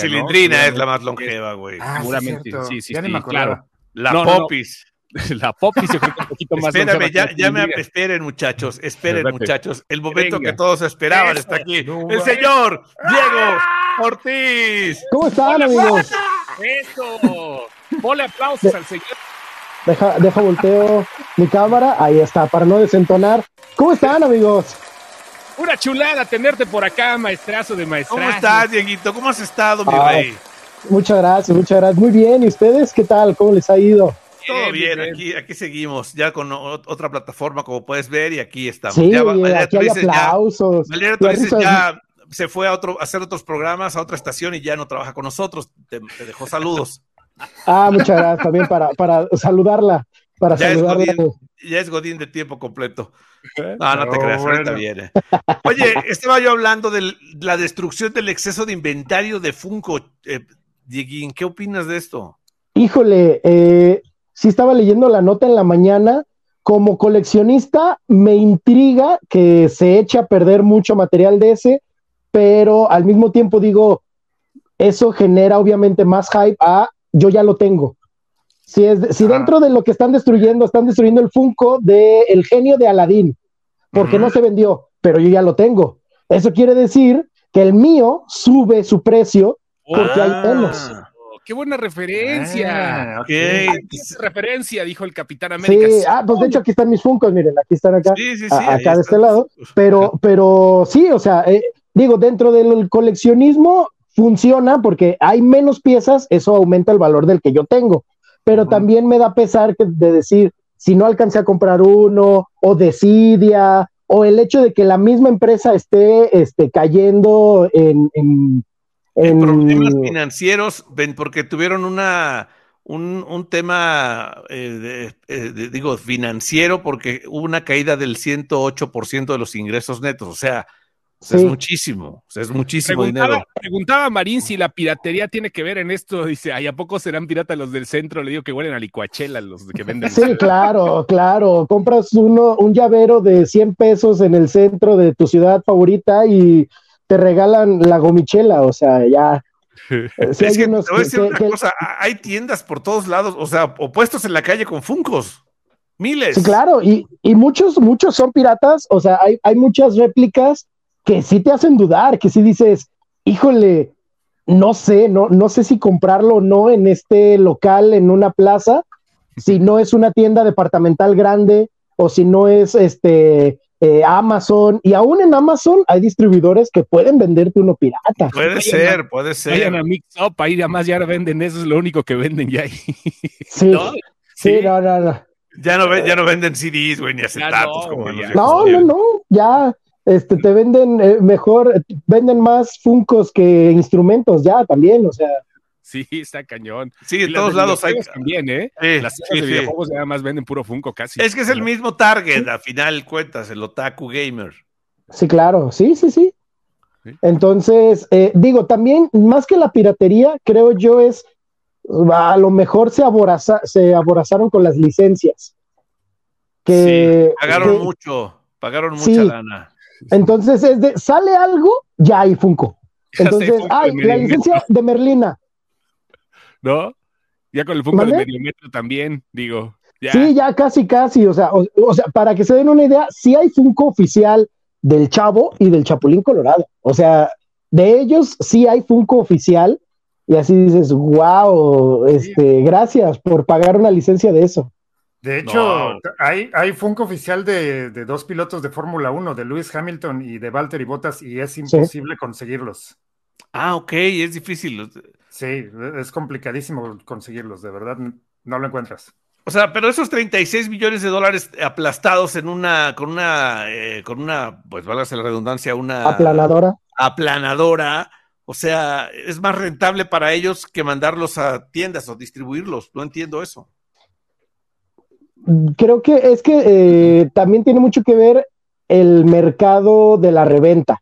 La. Ah, popis. Poppy se fue un poquito más. Espérame, ya, ya me esperen, muchachos, esperen, muchachos. El momento que todos esperaban está aquí. el señor Diego Ortiz. ¿Cómo están, amigos? Eso. Ponle aplausos al señor. Deja, deja volteo mi cámara. Ahí está, para no desentonar. ¿Cómo están, amigos? Una chulada tenerte por acá, maestrazo de maestrazo. ¿Cómo estás, Dieguito? ¿Cómo has estado, mi rey? Muchas gracias, muchas gracias. Muy bien, ¿y ustedes qué tal? ¿Cómo les ha ido? Todo bien, Aquí, aquí seguimos, ya con otra plataforma, como puedes ver, y aquí estamos. Sí, ya, aquí hay aplausos. Ya, ya se fue a, otro, hacer otros programas, a otra estación y ya no trabaja con nosotros. Te, dejó saludos. Ah, muchas gracias también para, para saludarla. Para ya, saludarla. Es Godín, ya es Godín de tiempo completo. No, no te creas, ahorita viene. Oye, estaba yo hablando de la destrucción del exceso de inventario de Funko. Eh, Dieguín, ¿qué opinas de esto? Híjole, eh, sí estaba leyendo la nota en la mañana. Como coleccionista, me intriga que se eche a perder mucho material de ese, pero al mismo tiempo digo, eso genera obviamente más hype a yo ya lo tengo. Si, es, si dentro de lo que están destruyendo, están destruyendo el Funko del el genio de Aladín, porque no se vendió, pero yo ya lo tengo. Eso quiere decir que el mío sube su precio porque hay menos. Qué buena referencia. Ah, okay. referencia, dijo el Capitán América. Sí, ah, pues de hecho aquí están mis funcos, miren, aquí están acá, sí, sí, sí, acá de este lado. Pero, pero sí, o sea, eh, digo, dentro del coleccionismo funciona porque hay menos piezas, eso aumenta el valor del que yo tengo. Pero también me da pesar de decir, si no alcancé a comprar uno, o desidia, o el hecho de que la misma empresa esté este, cayendo en en... problemas financieros, ven, porque tuvieron una, un, un tema, eh, eh, de, digo, financiero, porque hubo una caída del 108% de los ingresos netos, o sea, es muchísimo, es muchísimo dinero. Preguntaba Marín si la piratería tiene que ver en esto, dice, ¿ay, a poco serán piratas los del centro? Le digo que huelen a licuachela los que venden. Sí, claro, claro, compras uno, un llavero de 100 pesos en el centro de tu ciudad favorita y te regalan la gomichela, o sea, ya. es que, te voy a decir una cosa, hay tiendas por todos lados, o sea, opuestos en la calle con Funcos. Miles. Sí, claro, y, y muchos, muchos son piratas, o sea, hay, hay muchas réplicas que sí te hacen dudar, que sí dices, híjole, no sé, no, no sé si comprarlo o no en este local, en una plaza, si no es una tienda departamental grande o si no es este eh, Amazon, y aún en Amazon hay distribuidores que pueden venderte uno pirata. Puede ser, puede ser. Vayan a Mix Up, ahí además ya venden, eso es lo único que venden ya ahí. Sí, ¿No? sí, no, no, no. Ya no, ya no venden CDs, güey, ni acetatos. No, como no, no, no, ya este, te venden eh, mejor, venden más Funcos que instrumentos ya también, o sea. Sí, está cañón. Sí, en todos lados hay. También, ¿eh? las sí, de videojuegos además venden puro Funko casi. Es que es el mismo target, a final cuentas, el otaku gamer. Sí, claro, sí, sí, sí. Entonces, eh, digo, también, más que la piratería, creo yo es, a lo mejor se, aboraza, se aborazaron con las licencias. Que, sí, pagaron mucho, pagaron mucha lana. Entonces, es de, sale algo, ya hay Funko. Entonces, ay, la licencia de Merlina, ¿no? Ya con el Funko de Mediometro también, digo. Sí, ya casi, casi. O sea, o, sea, para que se den una idea, sí hay Funko oficial del Chavo y del Chapulín Colorado. O sea, de ellos sí hay Funko oficial. Y así dices, wow, este, gracias por pagar una licencia de eso. De hecho, hay, hay Funko oficial de, dos pilotos de Fórmula 1, de Lewis Hamilton y de Valtteri Bottas, y es imposible conseguirlos. Ah, ok, es difícil. Sí, es complicadísimo conseguirlos, de verdad, no lo encuentras. O sea, pero esos 36 millones de dólares aplastados en una, con una, eh, con una, pues válgase la redundancia, una aplanadora. Aplanadora. O sea, es más rentable para ellos que mandarlos a tiendas o distribuirlos. No entiendo eso. Creo que es que eh, también tiene mucho que ver el mercado de la reventa.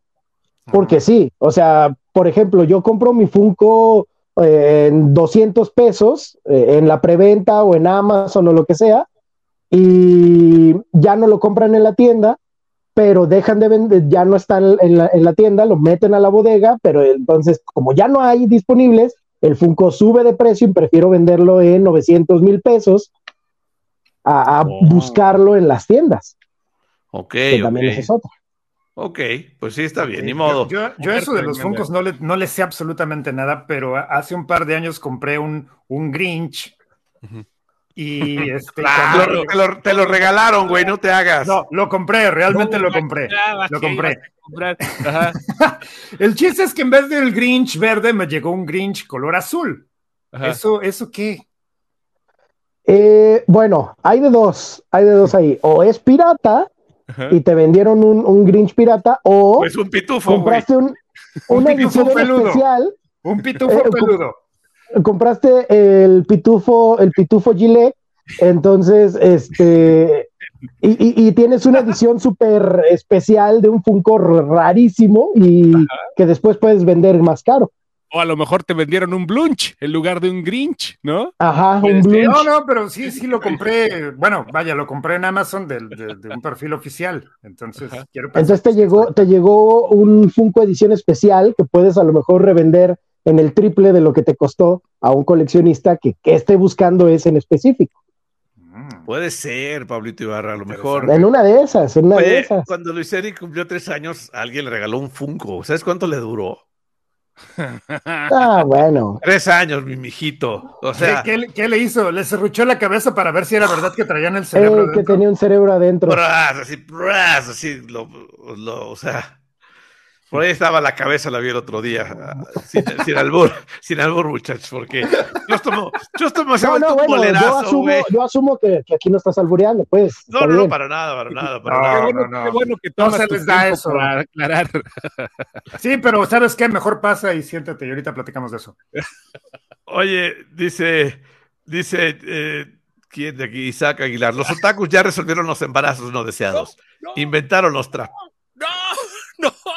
Porque sí, o sea, por ejemplo, yo compro mi Funko eh, en 200 pesos eh, en la preventa o en Amazon o lo que sea, y ya no lo compran en la tienda, pero dejan de vender, ya no están en la, en la tienda, lo meten a la bodega, pero entonces, como ya no hay disponibles, el Funko sube de precio y prefiero venderlo en 900 mil pesos a, a Oh. buscarlo en las tiendas. Ok, Que también ok. esa es otra. Ok, pues sí, está bien, ni Yo- modo. Yo, yo eso de los. Funkos no le, no le sé absolutamente nada, pero hace un par de años compré un, un Grinch. Y este, lo, te lo- te lo regalaron, güey, no te hagas. no, lo compré, realmente lo compré. Lo ¿qué compré. Ajá, El chiste es que en vez del Grinch verde me llegó un Grinch color azul. ajá. ¿Eso, ¿Eso qué? Eh, bueno, hay de dos, hay de dos ahí. O es pirata Ajá. y te vendieron un, un Grinch pirata, o Pues un pitufo, compraste un, Un una pitufo edición peludo. especial, Un pitufo Eh, peludo. compraste el pitufo, el pitufo gilet, entonces, este, y, y- y tienes una edición súper especial de un Funko rarísimo y que después puedes vender más caro. O a lo mejor te vendieron un Blunch en lugar de un Grinch, ¿no? Ajá, un ser. Blunch. No, no, pero sí, sí lo compré. Bueno, vaya, lo compré en Amazon del- de, de un perfil oficial. Entonces, Ajá. quiero pensar Entonces te llegó, te llegó un Funko edición especial que puedes a lo mejor revender en el triple de lo que te costó a un coleccionista que, que esté buscando ese en específico. Mm. Puede ser, Pablito Ibarra, a lo mejor. En una de esas, en una de esas. cuando Luis Eric cumplió tres años, alguien le regaló un Funko. ¿Sabes cuánto le duró? Ah, bueno. Tres años, mi mijito. O sea, ¿Qué, qué- qué le hizo? Le cerruchó la cabeza para ver si era verdad que traían el cerebro. Eh, que tenía un cerebro adentro. bras, así, bras, así, lo, lo- o sea, por ahí estaba la cabeza, la vi el otro día, ah, sin, sin albur, sin albur, muchachos, porque yo tomo, yo tomo ese No, no, bueno, yo asumo, yo asumo que, que aquí no estás albureando, pues. No, no, no, bien. para nada, para nada, para No, nada. Qué bueno, no, no. qué bueno que No tomas se les da eso. para aclarar. Sí, pero ¿sabes qué? Mejor pasa y siéntate y ahorita platicamos de eso. Oye, dice, dice, eh, ¿quién de aquí? Isaac Aguilar. Los otakus ya resolvieron los embarazos no deseados. No, Inventaron los trapos.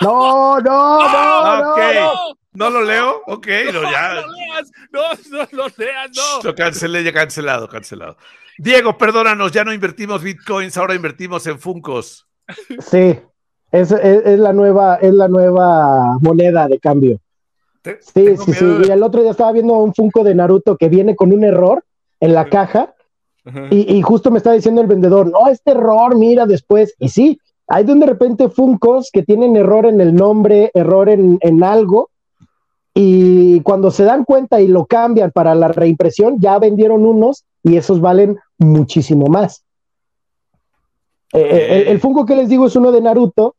No, no, No, no, no, Ah, no, no. ¿No lo leo? Ok, no, ya. no leas, no, no lo leas, no. Lo cancelé, ya cancelado, cancelado. Diego, perdónanos, ya no invertimos bitcoins, ahora invertimos en Funcos. Sí, es, es- es la nueva, es la nueva moneda de cambio. Te- Sí, sí, sí. de- Y el otro día estaba viendo un Funko de Naruto que viene con un error en la caja y, y justo me está diciendo el vendedor, no, este error, mira después. Y sí, hay de un de repente Funkos que tienen error en el nombre, error en, en algo. Y cuando se dan cuenta y lo cambian para la reimpresión, ya vendieron unos y esos valen muchísimo más. Eh, eh, el, el Funko que les digo es uno de Naruto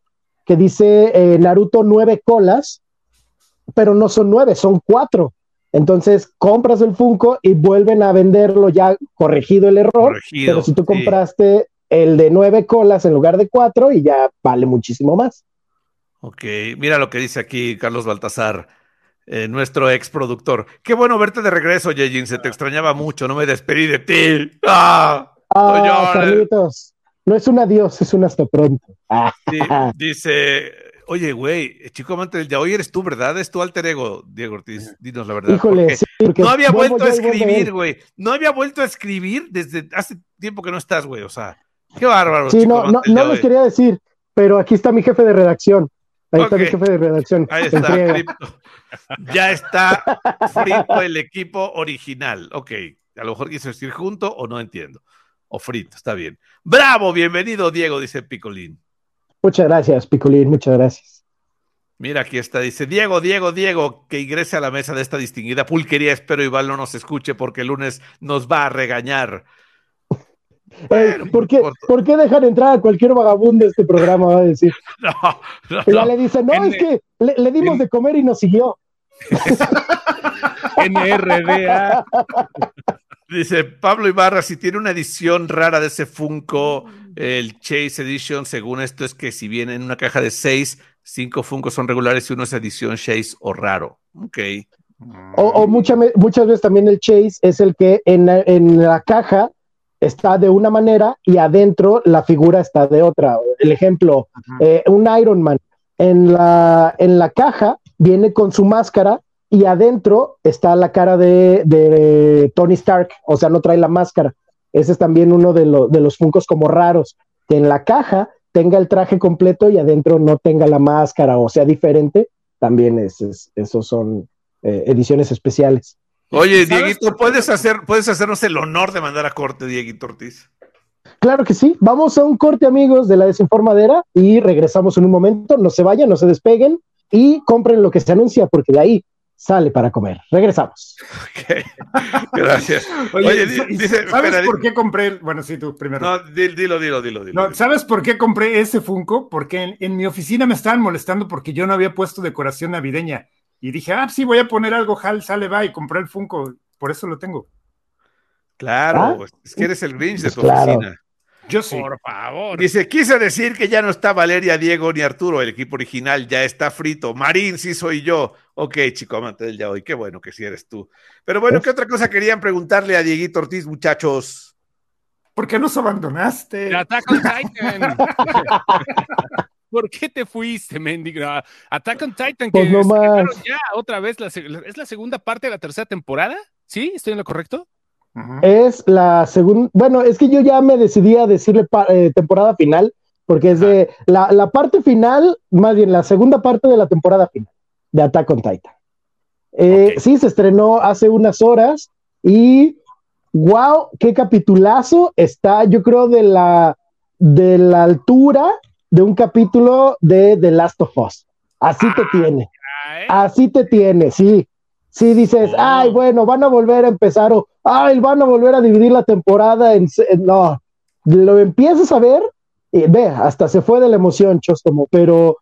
que dice eh, Naruto nueve colas, pero no son nueve, son cuatro. Entonces compras el Funko y vuelven a venderlo ya corregido el error. Corregido, pero si tú compraste el de nueve colas en lugar de cuatro y ya vale muchísimo más. Ok, mira lo que dice aquí Carlos Baltasar, eh, nuestro ex productor. Qué bueno verte de regreso, Yejin, se te extrañaba mucho, no me despedí de ti. ¡Ah! Ah. Carlitos, no es un adiós, es un hasta pronto. Di- dice, oye, güey, chico amante del día, hoy eres tú, ¿verdad? Es tu alter ego, Diego Ortiz, dinos la verdad. híjole, porque sí, porque no había vuelto a escribir, güey. No había vuelto a escribir desde hace tiempo que no estás, güey. O sea, qué bárbaro. Sí, chico no, no, no hoy. quería decir, pero aquí está mi jefe de redacción. Ahí está mi jefe de redacción. Ahí está. Cripto. Ya está frito el equipo original. Ok, a lo mejor quiso decir junto o no entiendo. O frito, está bien. Bravo, bienvenido, Diego, dice Picolín. Muchas gracias, Picolín, muchas gracias. Mira, aquí está, dice Diego, Diego, Diego, que ingrese a la mesa de esta distinguida pulquería. Espero Iván no nos escuche porque el lunes nos va a regañar. Eh, ¿por, qué. ¿Por qué dejan entrar a cualquier vagabundo a este programa? Va a decir. No, no, Y ya no. le dicen, no, es que le, le dimos de comer y nos siguió. NRDA. Dice Pablo Ibarra, si tiene una edición rara de ese Funko, el Chase Edition, según esto es que si viene en una caja de seis, cinco Funkos son regulares y uno es edición Chase o raro. Ok. O, o mucha muchas veces también el Chase es el que en, la- en la caja está de una manera y adentro la figura está de otra. El ejemplo, eh, un Iron Man en la, en la caja viene con su máscara y adentro está la cara de, de Tony Stark, o sea, no trae la máscara. Ese es también uno de, lo- de los Funkos como raros, que en la caja tenga el traje completo y adentro no tenga la máscara o sea diferente. También es, es- esos son eh, ediciones especiales. Oye, ¿Sabes Dieguito, ¿puedes, hacer, ¿puedes hacernos el honor de mandar a corte, Dieguito Ortiz? Claro que sí. Vamos a un corte, amigos, de la desinformadera y regresamos en un momento. No se vayan, no se despeguen y compren lo que se anuncia, porque de ahí sale para comer. Regresamos. Ok, Gracias. Oye, Oye, ¿y- di- y dice, ¿sabes espera, por qué compré? Bueno, sí, tú primero. No, di- dilo, dilo, dilo, dilo. No, ¿Sabes por qué compré ese Funko? Porque en, en mi oficina me estaban molestando porque yo no había puesto decoración navideña. Y dije, ah, sí, voy a poner algo, Hal, sale, va, y compré el Funko. Por eso lo tengo. Claro, ¿Ah? es que eres el Grinch de Pues tu claro. oficina. Yo sí. Por favor. Dice, quise decir que ya no está Valeria, Diego ni Arturo, el equipo original ya está frito. Marín, sí soy yo. Ok, chico amante del ya hoy, qué bueno que sí eres tú. Pero bueno, ¿qué otra cosa querían preguntarle a Dieguito Ortiz, muchachos? ¿Por qué nos abandonaste? On Titan. ¿Por qué te fuiste, mendigo? Attack on Titan, que Pues no más. ya otra vez. la ¿Es la segunda parte de la tercera temporada? ¿Sí? ¿Estoy en lo correcto? Es la segunda, bueno, es que yo ya me decidí a decirle eh, temporada final, porque es de la, la parte final, más bien la segunda parte de la temporada final de Attack on Titan. Eh. Sí, se estrenó hace unas horas y wow, qué capitulazo está, yo creo, de la, de la altura de un capítulo de The Last of Us. Así te tiene. Ah, ¿eh? Así te tiene, sí. Sí dices, Oh. ay, bueno, van a volver a empezar o, ay, van a volver a dividir la temporada en... No, lo empiezas a ver y ve, hasta se fue de la emoción, Chostomo, pero,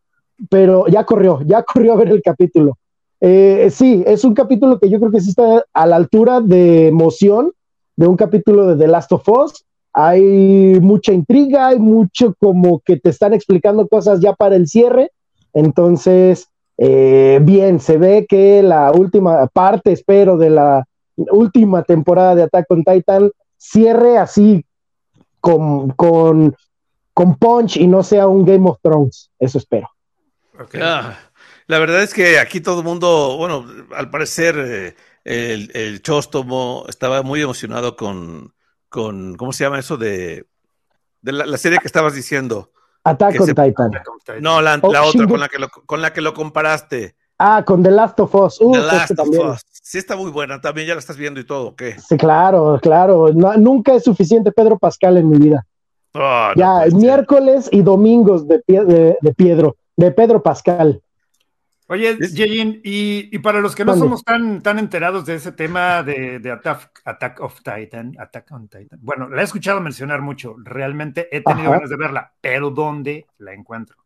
pero ya corrió, ya corrió a ver el capítulo. Eh, sí, es un capítulo que yo creo que sí está a la altura de emoción de un capítulo de The Last of Us. Hay mucha intriga, hay mucho como que te están explicando cosas ya para el cierre. Entonces, eh, bien, se ve que la última parte, espero, de la última temporada de Attack on Titan cierre así con, con, con punch y no sea un Game of Thrones. Eso espero. Ah, la verdad es que aquí todo el mundo, bueno, al parecer eh, el, el Chóstomo estaba muy emocionado con, con, ¿cómo se llama eso? De, de la, la serie que estabas diciendo. Attack on se- Titan. No, la, Oh, la otra Shingo- con la, que lo, con la que lo comparaste. Ah, con The Last of Us. Uh, The este Last of también. Us. Sí está muy buena, también ya la estás viendo y todo, ¿o ¿qué? Sí, claro, claro. No- nunca es suficiente Pedro Pascal en mi vida. Oh, no ya, puede ser. miércoles y domingos de, Pie- de, de Piedro, de Pedro Pascal. Oye, Yeyin, y, y para los que no somos tan, tan enterados de ese tema de, de Attack, Attack of Titan, Attack on Titan, bueno, la he escuchado mencionar mucho, realmente he tenido Ajá. ganas de verla, pero ¿dónde la encuentro?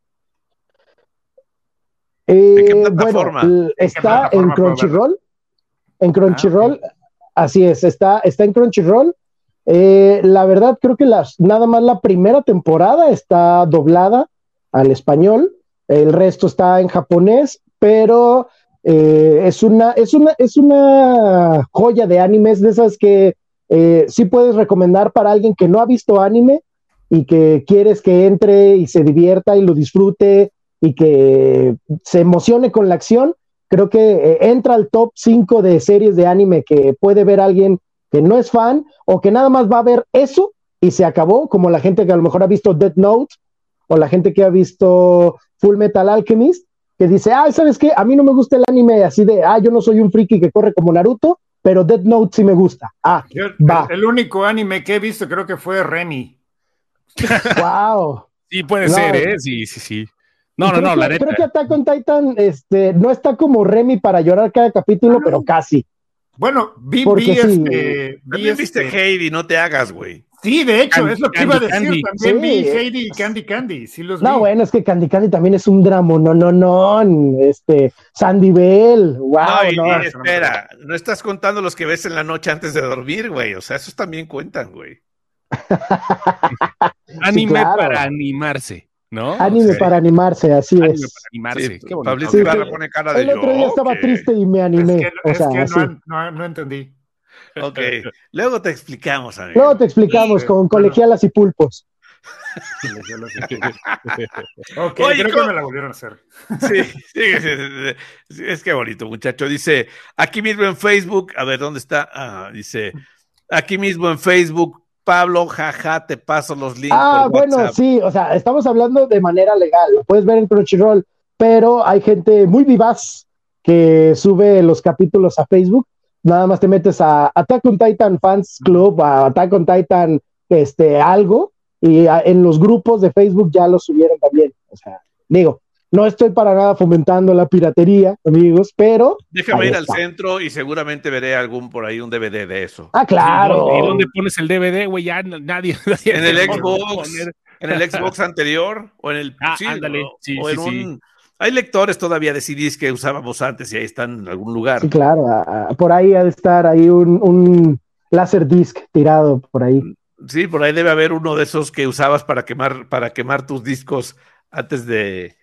Eh, qué plataforma? Bueno, está plataforma en Crunchyroll. En Ah, Crunchyroll, así es, está, está en Crunchyroll. Eh, la verdad, creo que las, nada más la primera temporada está doblada al español, el resto está en japonés, pero eh, es, una, es, una, es una joya de animes de esas que eh, sí puedes recomendar para alguien que no ha visto anime y que quieres que entre y se divierta y lo disfrute y que se emocione con la acción, creo que eh, entra al top 5 de series de anime que puede ver alguien que no es fan o que nada más va a ver eso y se acabó, como la gente que a lo mejor ha visto Death Note o la gente que ha visto Full Metal Alchemist, que dice, ah, ¿sabes qué? A mí no me gusta el anime así de, ah, yo no soy un friki que corre como Naruto, pero Death Note sí me gusta. Ah, Yo, Va. el, el único anime que he visto creo que fue Remy. wow. Sí, puede No. ser, ¿eh? Sí, sí, sí. No, no, no, que, la neta. Creo que Attack on Titan este, no está como Remy para llorar cada capítulo, pero casi. Bueno, vi, vi sí. este, vi También viste este- Heidi, no te hagas, güey. Sí, de hecho, Candy, es lo que Candy, iba a decir. Candy. También Sí. vi Heidi y Candy Candy. Sí los No, vi. bueno, es que Candy Candy también es un drama, no, no, no, este, Sandy Bell, wow, no, y, no. y espera, no estás contando los que ves en la noche antes de dormir, güey. O sea, esos también cuentan, güey. Anime claro. para animarse, ¿no? Anime O sea, para animarse, así anime es. para animarse. Sí, Qué bonito. Pablito Sí, Ibarra sí. pone cara de El otro día yo, estaba triste y me Es animé, que, o es sea, que no, no, no entendí. Ok, luego te explicamos, amigo. Luego te explicamos Sí, con bueno. colegialas y pulpos. Ok, Oye, creo ¿cómo- que me la volvieron a hacer. Sí, sí, sí, sí, sí, sí, es que bonito, muchacho. Dice, aquí mismo en Facebook, a ver, ¿dónde está? Ah, dice, aquí mismo en Facebook, Pablo, jaja, te paso los links. Ah, por bueno, sí, o sea, estamos hablando de manera legal, lo puedes ver en Crunchyroll, pero hay gente muy vivaz que sube los capítulos a Facebook. Nada más te metes a Attack on Titan Fans Club, a Attack on Titan este, algo y a- en los grupos de Facebook ya lo subieron también. O sea, digo, no estoy para nada fomentando la piratería, amigos, pero Déjame ir al centro y seguramente veré algún por ahí un DVD de eso. ah, claro. ¿Y dónde pones el DVD, güey? Ya nadie. nadie En el Xbox, en el Xbox anterior o en el Ah, sí, ándale. o- Sí, o sí, en sí. un hay lectores todavía de CDs que usábamos antes y ahí están en algún lugar. Sí, claro, a- a- por ahí ha de estar ahí un, un láser disc tirado por ahí. Sí, por ahí debe haber uno de esos que usabas para quemar para quemar tus discos antes de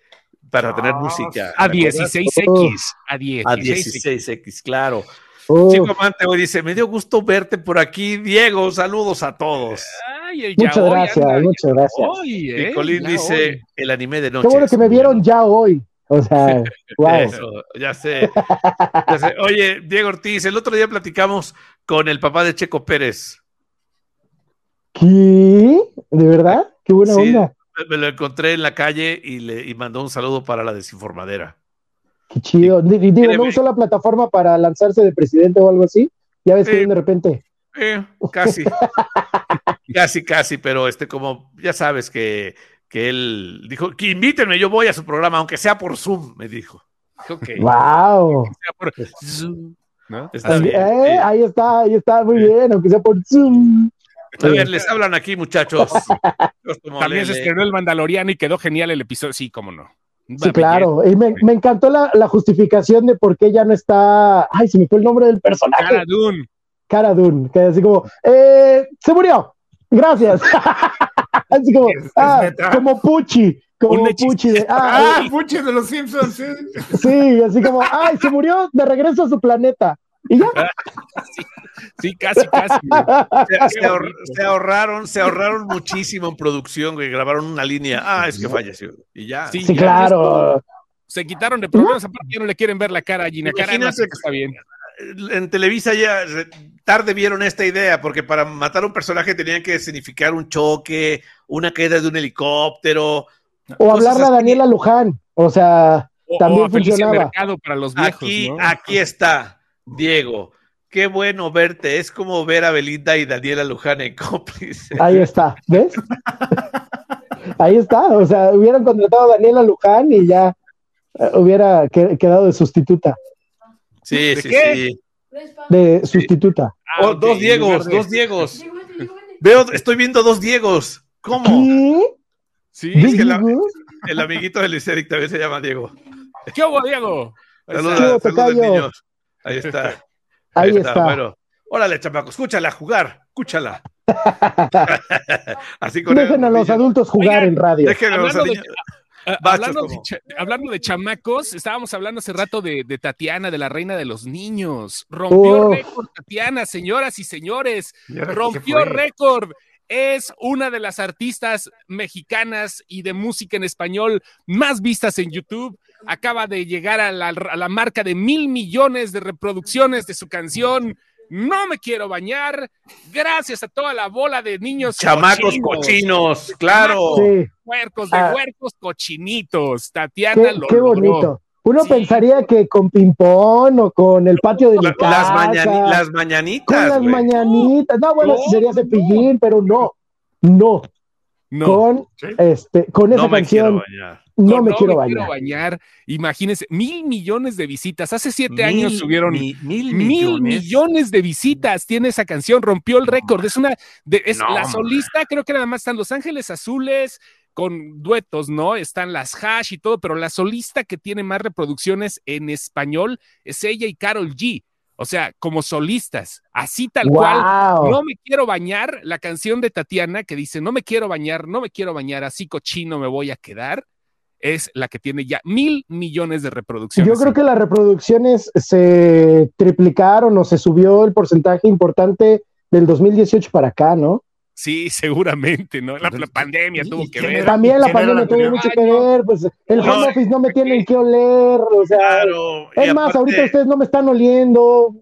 para tener Ah, música. A ¿te acuerdas? 16X. A 16X. A 16X, claro. Oh, Chico Amante hoy dice, me dio gusto verte por aquí, Diego, saludos a todos. Ay, el Muchas yaoi gracias, anda, muchas gracias. Y ¿eh? Colín dice, el anime de Qué noche. bueno es que me vieron bueno". ya hoy. O sea, wow. Eso, ya sé. Ya sé. Oye, Diego Ortiz, el otro día platicamos con el papá de Checo Pérez. ¿Qué? ¿De verdad? Qué buena Sí. onda. Me lo encontré en la calle y le y mandó un saludo para la desinformadera. Qué chido. Di- Digo, ¿no usó la plataforma para lanzarse de presidente o algo así? Ya ves Sí. que viene de repente. Eh, casi. casi, casi, pero este, como ya sabes que, que él dijo, que invítenme, yo voy a su programa, aunque sea por Zoom, me dijo. Dije, Ok, ¡Wow! sea por Zoom, ¿no? está Así. bien. Eh, sí. ahí está, ahí está, muy bien, aunque sea por Zoom. A ver, les hablan aquí, muchachos. También se estrenó el Mandaloriano y quedó genial el episodio. Sí, cómo no. Sí, claro. Y me, me encantó la, la justificación de por qué ya no está. Ay, se me fue el nombre del personaje. Cara Dune. Cara Dune, que así como, eh, se murió. Gracias. así como, ah, como Puchi, como Un Puchi de, ah, Ah, Puchi de los Simpsons. sí. sí, así como, ay, se murió de regreso a su planeta. Y ya. Sí, casi, casi. Se, se ahor- se ahorraron, se ahorraron muchísimo en producción, güey. Grabaron una línea. Ah, es que falleció. Y ya. Sí, Sí, ya claro. Se quitaron de problemas, aparte ya no le quieren ver la cara a Gina Carano, Imagínate así que está bien. En Televisa ya tarde vieron esta idea, porque para matar a un personaje tenían que significar un choque, una caída de un helicóptero. O hablarle a. Daniela Luján. O sea, O, También o funcionaba. Mercado para los viejos, Aquí, ¿no? aquí está, Diego. Qué bueno verte. Es como ver a Belinda y Daniela Luján en cómplice. ahí está. ¿Ves? ahí está. O sea, hubieran contratado a Daniela Luján y ya eh, hubiera que- quedado de sustituta. Sí, ¿De sí, qué? sí. De sustituta. Ah, Oh, dos Diegos, de- dos Diegos. Veo, estoy viendo dos Diegos. ¿Cómo? ¿Qué? Sí, Es que la- el amiguito de Liseric también se llama Diego. ¿Qué hubo, Diego? Saludos, ¿Qué hubo, saludos, tocayo? niños. Ahí está. Ahí está. Bueno, órale, chamaco, escúchala jugar, escúchala. Así con Dejen a los niños. adultos jugar Oigan, en radio. Dejen a los niños. Bachos, hablando, de, como. cha- hablando de chamacos, estábamos hablando hace rato de, de Tatiana, de la reina de los niños. Rompió récord, Tatiana, señoras y señores. ¿Y ahora qué Rompió récord. Es una de las artistas mexicanas y de música en español más vistas en YouTube. Acaba de llegar a la, a la marca de mil millones de reproducciones de su canción. No me quiero bañar. Gracias a toda la bola de niños. Chamacos cochinos, claro. Sí, Huercos de Ah. huercos cochinitos. Tatiana qué, lo qué logró. bonito. Uno Sí. pensaría que con ping-pong o con el patio de mi casa, las, mañani- las con mañanitas. las mañanitas. No, bueno, No, sería no. cepillín, pero no. No, No. con Sí. este, con esa No me quiero canción bañar. no Con me quiero bañar. Imagínense, mil millones de visitas. Hace siete Mil- años subieron mi- mil, mil millones. millones de visitas. Tiene esa canción, rompió el récord. Es una, de, es No, la solista, creo que nada más están Los Ángeles Azules con duetos, ¿no? Están las hash y todo, pero la solista que tiene más reproducciones en español es ella y Carol G. O sea, como solistas, así tal cual. No me quiero bañar, la canción de Tatiana que dice, no me quiero bañar, no me quiero bañar, así cochino me voy a quedar, es la que tiene ya mil millones de reproducciones. Yo creo que las reproducciones se triplicaron o se subió el porcentaje importante del 2018 para acá, ¿no? Sí, seguramente, ¿no? La, la pandemia ¿Y- tuvo que ver. También la ¿Quién era pandemia tuvo mucho que ver, pues el No, home office no me tienen que oler, o sea, Claro. es más, aparte- ahorita ustedes no me están oliendo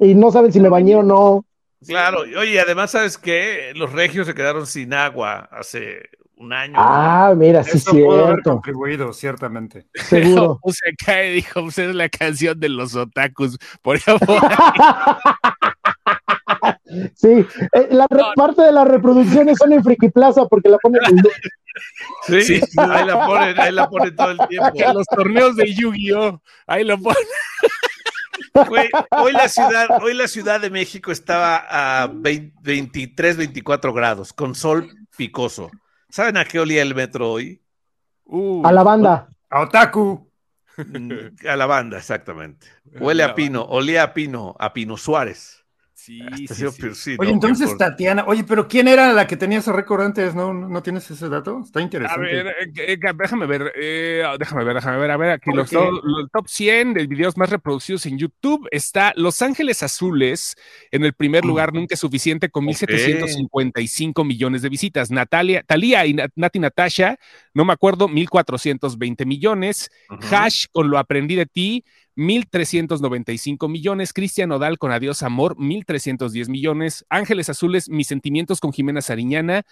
y no saben si me bañé o no. Claro, y oye, además, ¿sabes qué? Los regios se quedaron sin agua hace un año. Ah, mira, sí, Eso pudo haber cierto, contribuido, ciertamente. seguro. Se cae, dijo, pues es la canción de los otakus. Por favor, Sí, eh, la parte de las reproducciones son en Friki Plaza porque la ponen en Sí, sí, ahí la ponen, ahí la ponen todo el tiempo. Los torneos de Yu-Gi-Oh! Ahí lo ponen. Güey, hoy la ciudad, hoy la Ciudad de México estaba a 20 23, 24 grados, con sol picoso. ¿Saben a qué olía el metro hoy? Uh, a la banda. A Otaku. Mm, A la banda, exactamente. Huele a pino, olía a pino, a Pino Suárez. Sí, Hasta sí, sí. Oye, no, entonces por- Tatiana, oye, pero ¿quién era la que tenía ese récord antes? ¿No, no tienes ese dato? Está A interesante. ver, eh, eh, déjame ver, eh, déjame ver, déjame ver, a ver, aquí ¿Por los, qué? to- los top 100 de videos más reproducidos en YouTube está Los Ángeles Azules en el primer lugar, nunca es suficiente, con 1.755 millones de visitas. Natalia, Talía y Nat- Nati Natasha, no me acuerdo, 1.420 millones. Ujú. Hash con Lo Aprendí de Ti, 1.395 millones. Cristian Odal con Adiós Amor, 1.310 millones. Ángeles Azules, Mis Sentimientos con Jimena Sariñana,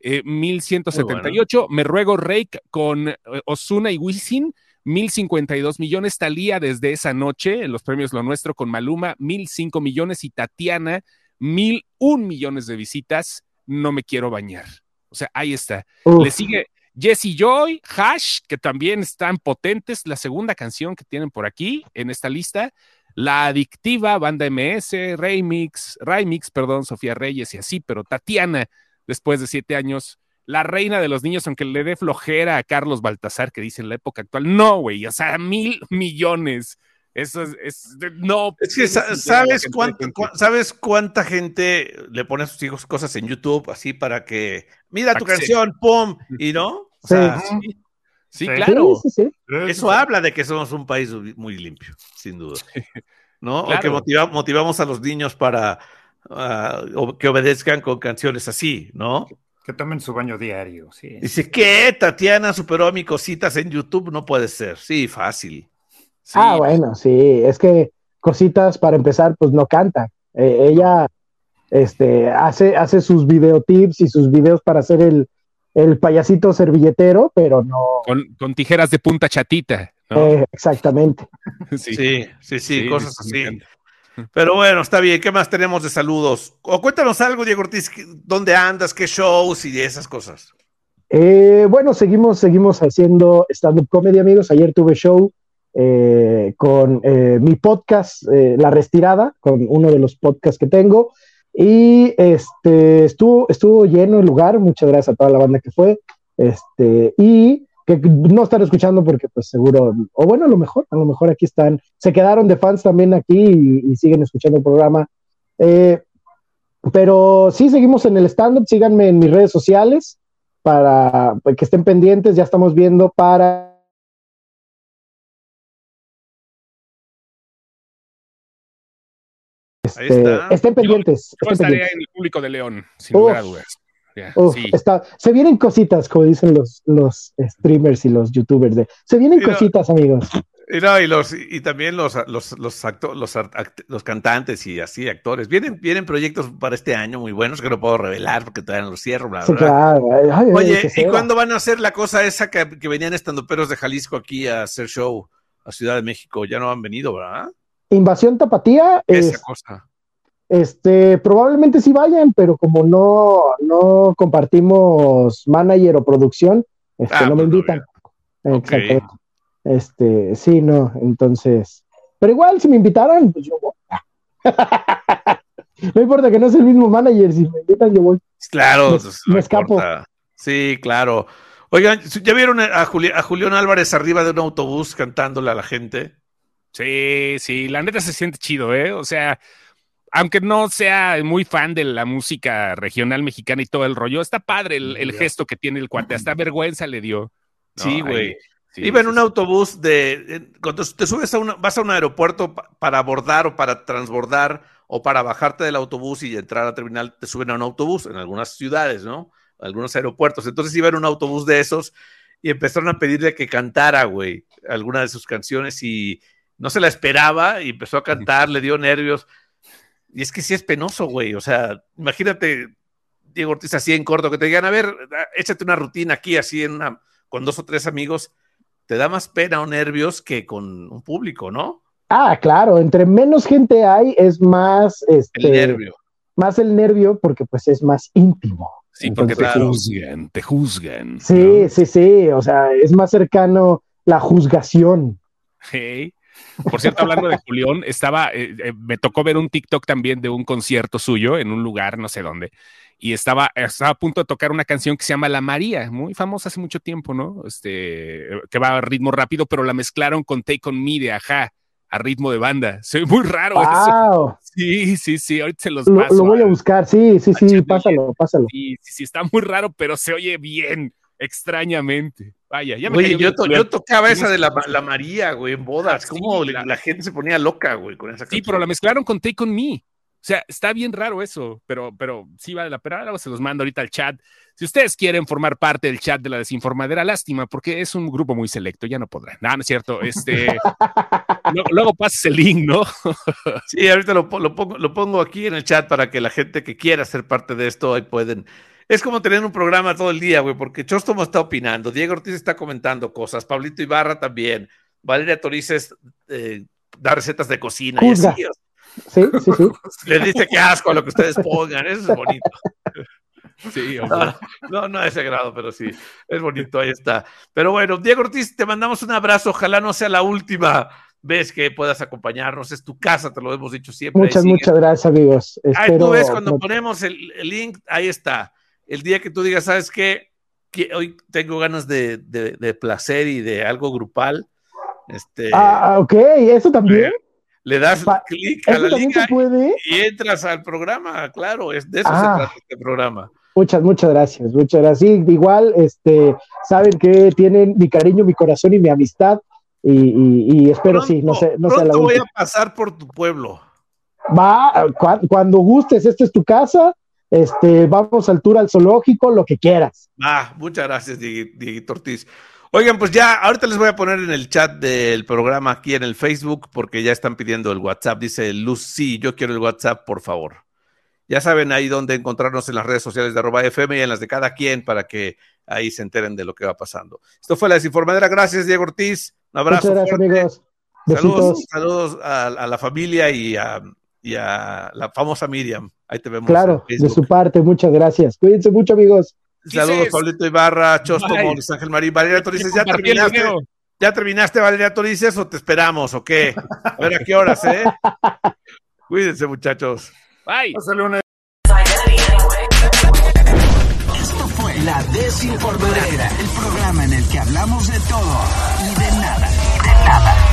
eh, 1.178. Me Ruego Rake con eh, Osuna y Wisin, 1.052 millones. Talía desde esa noche, en los premios Lo Nuestro con Maluma, 1.005 millones. Y Tatiana, 1.001 millones de visitas. No me quiero bañar. O sea, ahí está. Uf, Le sigue Jesse Joy, Hash, que también están potentes, la segunda canción que tienen por aquí en esta lista. La Adictiva, Banda MS, Remix, Remix, perdón, Sofía Reyes y así, pero Tatiana, después de siete años, la reina de los niños, aunque le dé flojera a Carlos Baltasar, que dice en la época actual, no, güey, o sea, mil millones. Eso es, es- no. Es que sa- sabes cuánto, cua- sabes cuánta gente le pone a sus hijos cosas en YouTube así para que mira tu canción, pum, y no. O Sí. sea, Sí, sí, Sí. claro. Sí, sí, sí. eso habla de que somos un país muy limpio, sin duda. ¿No? O que motiva- motivamos a los niños para ah, que obedezcan con canciones así, ¿no? Que tomen su baño diario, sí. Dice, ¿qué? Tatiana superó a mi cositas en YouTube, no puede ser. Sí, fácil. Sí. Ah, bueno, sí, es que cositas para empezar, pues no canta. Eh, ella este, hace, hace sus videotips y sus videos para hacer el, el payasito servilletero, pero no. Con, con tijeras de punta chatita. ¿no? eh, exactamente. Sí, sí, sí, Sí, cosas así. Pero bueno, está bien. ¿Qué más tenemos de saludos? O cuéntanos algo, Diego Ortiz, ¿qué- ¿dónde andas? ¿Qué shows y esas cosas? Eh, bueno, seguimos, seguimos haciendo stand-up comedy, amigos. Ayer tuve show eh, con eh, mi podcast, eh, La Restirada, con uno de los podcasts que tengo. Y este estuvo, estuvo lleno el lugar. Muchas gracias a toda la banda que fue. Este, y que no están escuchando porque, pues seguro, o bueno, a lo mejor, a lo mejor aquí están, se quedaron de fans también aquí y, siguen escuchando el programa. Eh, pero sí, seguimos en el stand-up. Síganme en mis redes sociales para que estén pendientes. Ya estamos viendo para Ahí este, está. estén pendientes. Yo estén pendientes. en el público de León, sin Uf. lugar a dudas. Ya, Uf, sí. está- se vienen cositas, como dicen los, los streamers y los youtubers. De, se vienen Mira. cositas, amigos. Y, no, y, los, y también los, los, los, acto- los, act- los cantantes y así, actores. Vienen, vienen proyectos para este año muy buenos que no puedo revelar porque todavía no los cierro, bla, Sí, bla, claro. Ay, Oye, ¿y cuándo van a hacer la cosa esa que, que venían estandoperos de Jalisco aquí a hacer show a Ciudad de México? Ya no han venido, ¿verdad? Invasión Tapatía, Esa es- cosa. Este, probablemente sí vayan, pero como no, no compartimos manager o producción, este, Ah, no me pues invitan. Ok. Exactamente. Este, sí, no, entonces, pero igual si me invitaran, pues yo voy. no importa que no sea el mismo manager, si me invitan yo voy. Claro, Me- no me escapo. importa. Sí, claro. Oigan, ¿ya vieron a, Juli- a Julián Álvarez arriba de un autobús cantándole a la gente? Sí, sí, la neta se siente chido, ¿eh? O sea, aunque no sea muy fan de la música regional mexicana y todo el rollo, está padre el, el gesto que tiene el cuate, hasta vergüenza le dio. ¿no? Sí, güey. sí, Iba en un sí. autobús de. Cuando te subes a una, vas a un aeropuerto pa- para abordar o para transbordar o para bajarte del autobús y entrar al terminal, te suben a un autobús en algunas ciudades, ¿no? Algunos aeropuertos. Entonces iba en un autobús de esos y empezaron a pedirle que cantara, güey, alguna de sus canciones y no se la esperaba y empezó a cantar, le dio nervios. Y es que sí es penoso, güey. O sea, imagínate, Diego Ortiz, así en corto, que te digan, a ver, échate una rutina aquí, así en una, con dos o tres amigos te da más pena o nervios que con un público, ¿no? Ah, claro, entre menos gente hay, es más, El este, nervio. más el nervio porque pues es más íntimo. Sí, porque te juzgan, te juzgan. Sí, sí, sí, o sea, es más cercano la juzgación. Hey. Por cierto, hablando de Julián, estaba, eh, eh, me tocó ver un TikTok también de un concierto suyo en un lugar, no sé dónde, y estaba, estaba a punto de tocar una canción que se llama La María, muy famosa hace mucho tiempo, ¿no? Este, que va a ritmo rápido, pero la mezclaron con Take On Me de Ajá, a ritmo de banda. Se ve muy raro eso. Sí, sí, sí, ahorita se los paso. Lo, voy a buscar, sí, sí, sí, pásalo, pásalo. Sí, sí, sí, está muy raro, pero se oye bien, extrañamente. Vaya, ya me yo, yo, tocaba esa de la, la, María, güey, en bodas. Ah, Como la, gente se ponía loca, güey, con esa canción. Sí, pero la mezclaron con Take On Me. O sea, está bien raro eso, pero, pero sí vale la pena. Ahora se los mando ahorita al chat. Si ustedes quieren formar parte del chat de la desinformadera, lástima, porque es un grupo muy selecto, ya no podrán. No, no es cierto. Este, luego, pases el link, ¿no? sí, ahorita lo, pongo, lo pongo aquí en el chat para que la gente que quiera ser parte de esto ahí pueden. Es como tener un programa todo el día, güey, porque Chostomo está opinando, Diego Ortiz está comentando cosas, Pablito Ibarra también, Valeria Torices eh, da recetas de cocina. Y así, Sí, sí, sí. Les dice que asco a lo que ustedes pongan, eso es bonito. Sí, no, no, a ese grado, pero sí, es bonito, ahí está. Pero bueno, Diego Ortiz, te mandamos un abrazo, ojalá no sea la última vez que puedas acompañarnos, es tu casa, te lo hemos dicho siempre. Muchas, muchas gracias, amigos. Ahí tú ves cuando ponemos el, link, ahí está. El día que tú digas, ¿sabes qué? Que hoy tengo ganas de, de, placer y de algo grupal. Este, ah, ok, eso también le das clic a la liga y entras al programa, claro, es de eso se ah. trata este programa. Muchas, muchas gracias, muchas gracias. igual, este, saben que tienen mi cariño, mi corazón y mi amistad, y, espero sí, no sé, no sé voy a pasar por tu pueblo. Va, cuando gustes, esta es tu casa, este, vamos al tour al zoológico, lo que quieras. Ah, muchas gracias, Dieguito Ortiz. Oigan, pues ya, ahorita les voy a poner en el chat del programa aquí en el Facebook, porque ya están pidiendo el WhatsApp. Dice Luz, sí, yo quiero el WhatsApp, por favor. Ya saben ahí dónde encontrarnos en las redes sociales de arroba FM y en las de cada quien para que ahí se enteren de lo que va pasando. Esto fue la desinformadera. Gracias, Diego Ortiz. Un abrazo. Muchas gracias, amigos. Saludos, saludos a, la familia y a, y a, la famosa Miriam. Ahí te vemos. Claro, de su parte. Muchas gracias. Cuídense mucho, amigos. Saludos, Pablito Ibarra, Chosto Luis Ángel Marín, Valeria Torices, ¿ya terminaste? ¿Ya terminaste, Valeria Torices, o te esperamos, o qué? A ver a qué horas, ¿eh? Cuídense, muchachos. Bye. Esto fue La Desinformadera, el programa en el que hablamos de todo y de nada. De nada.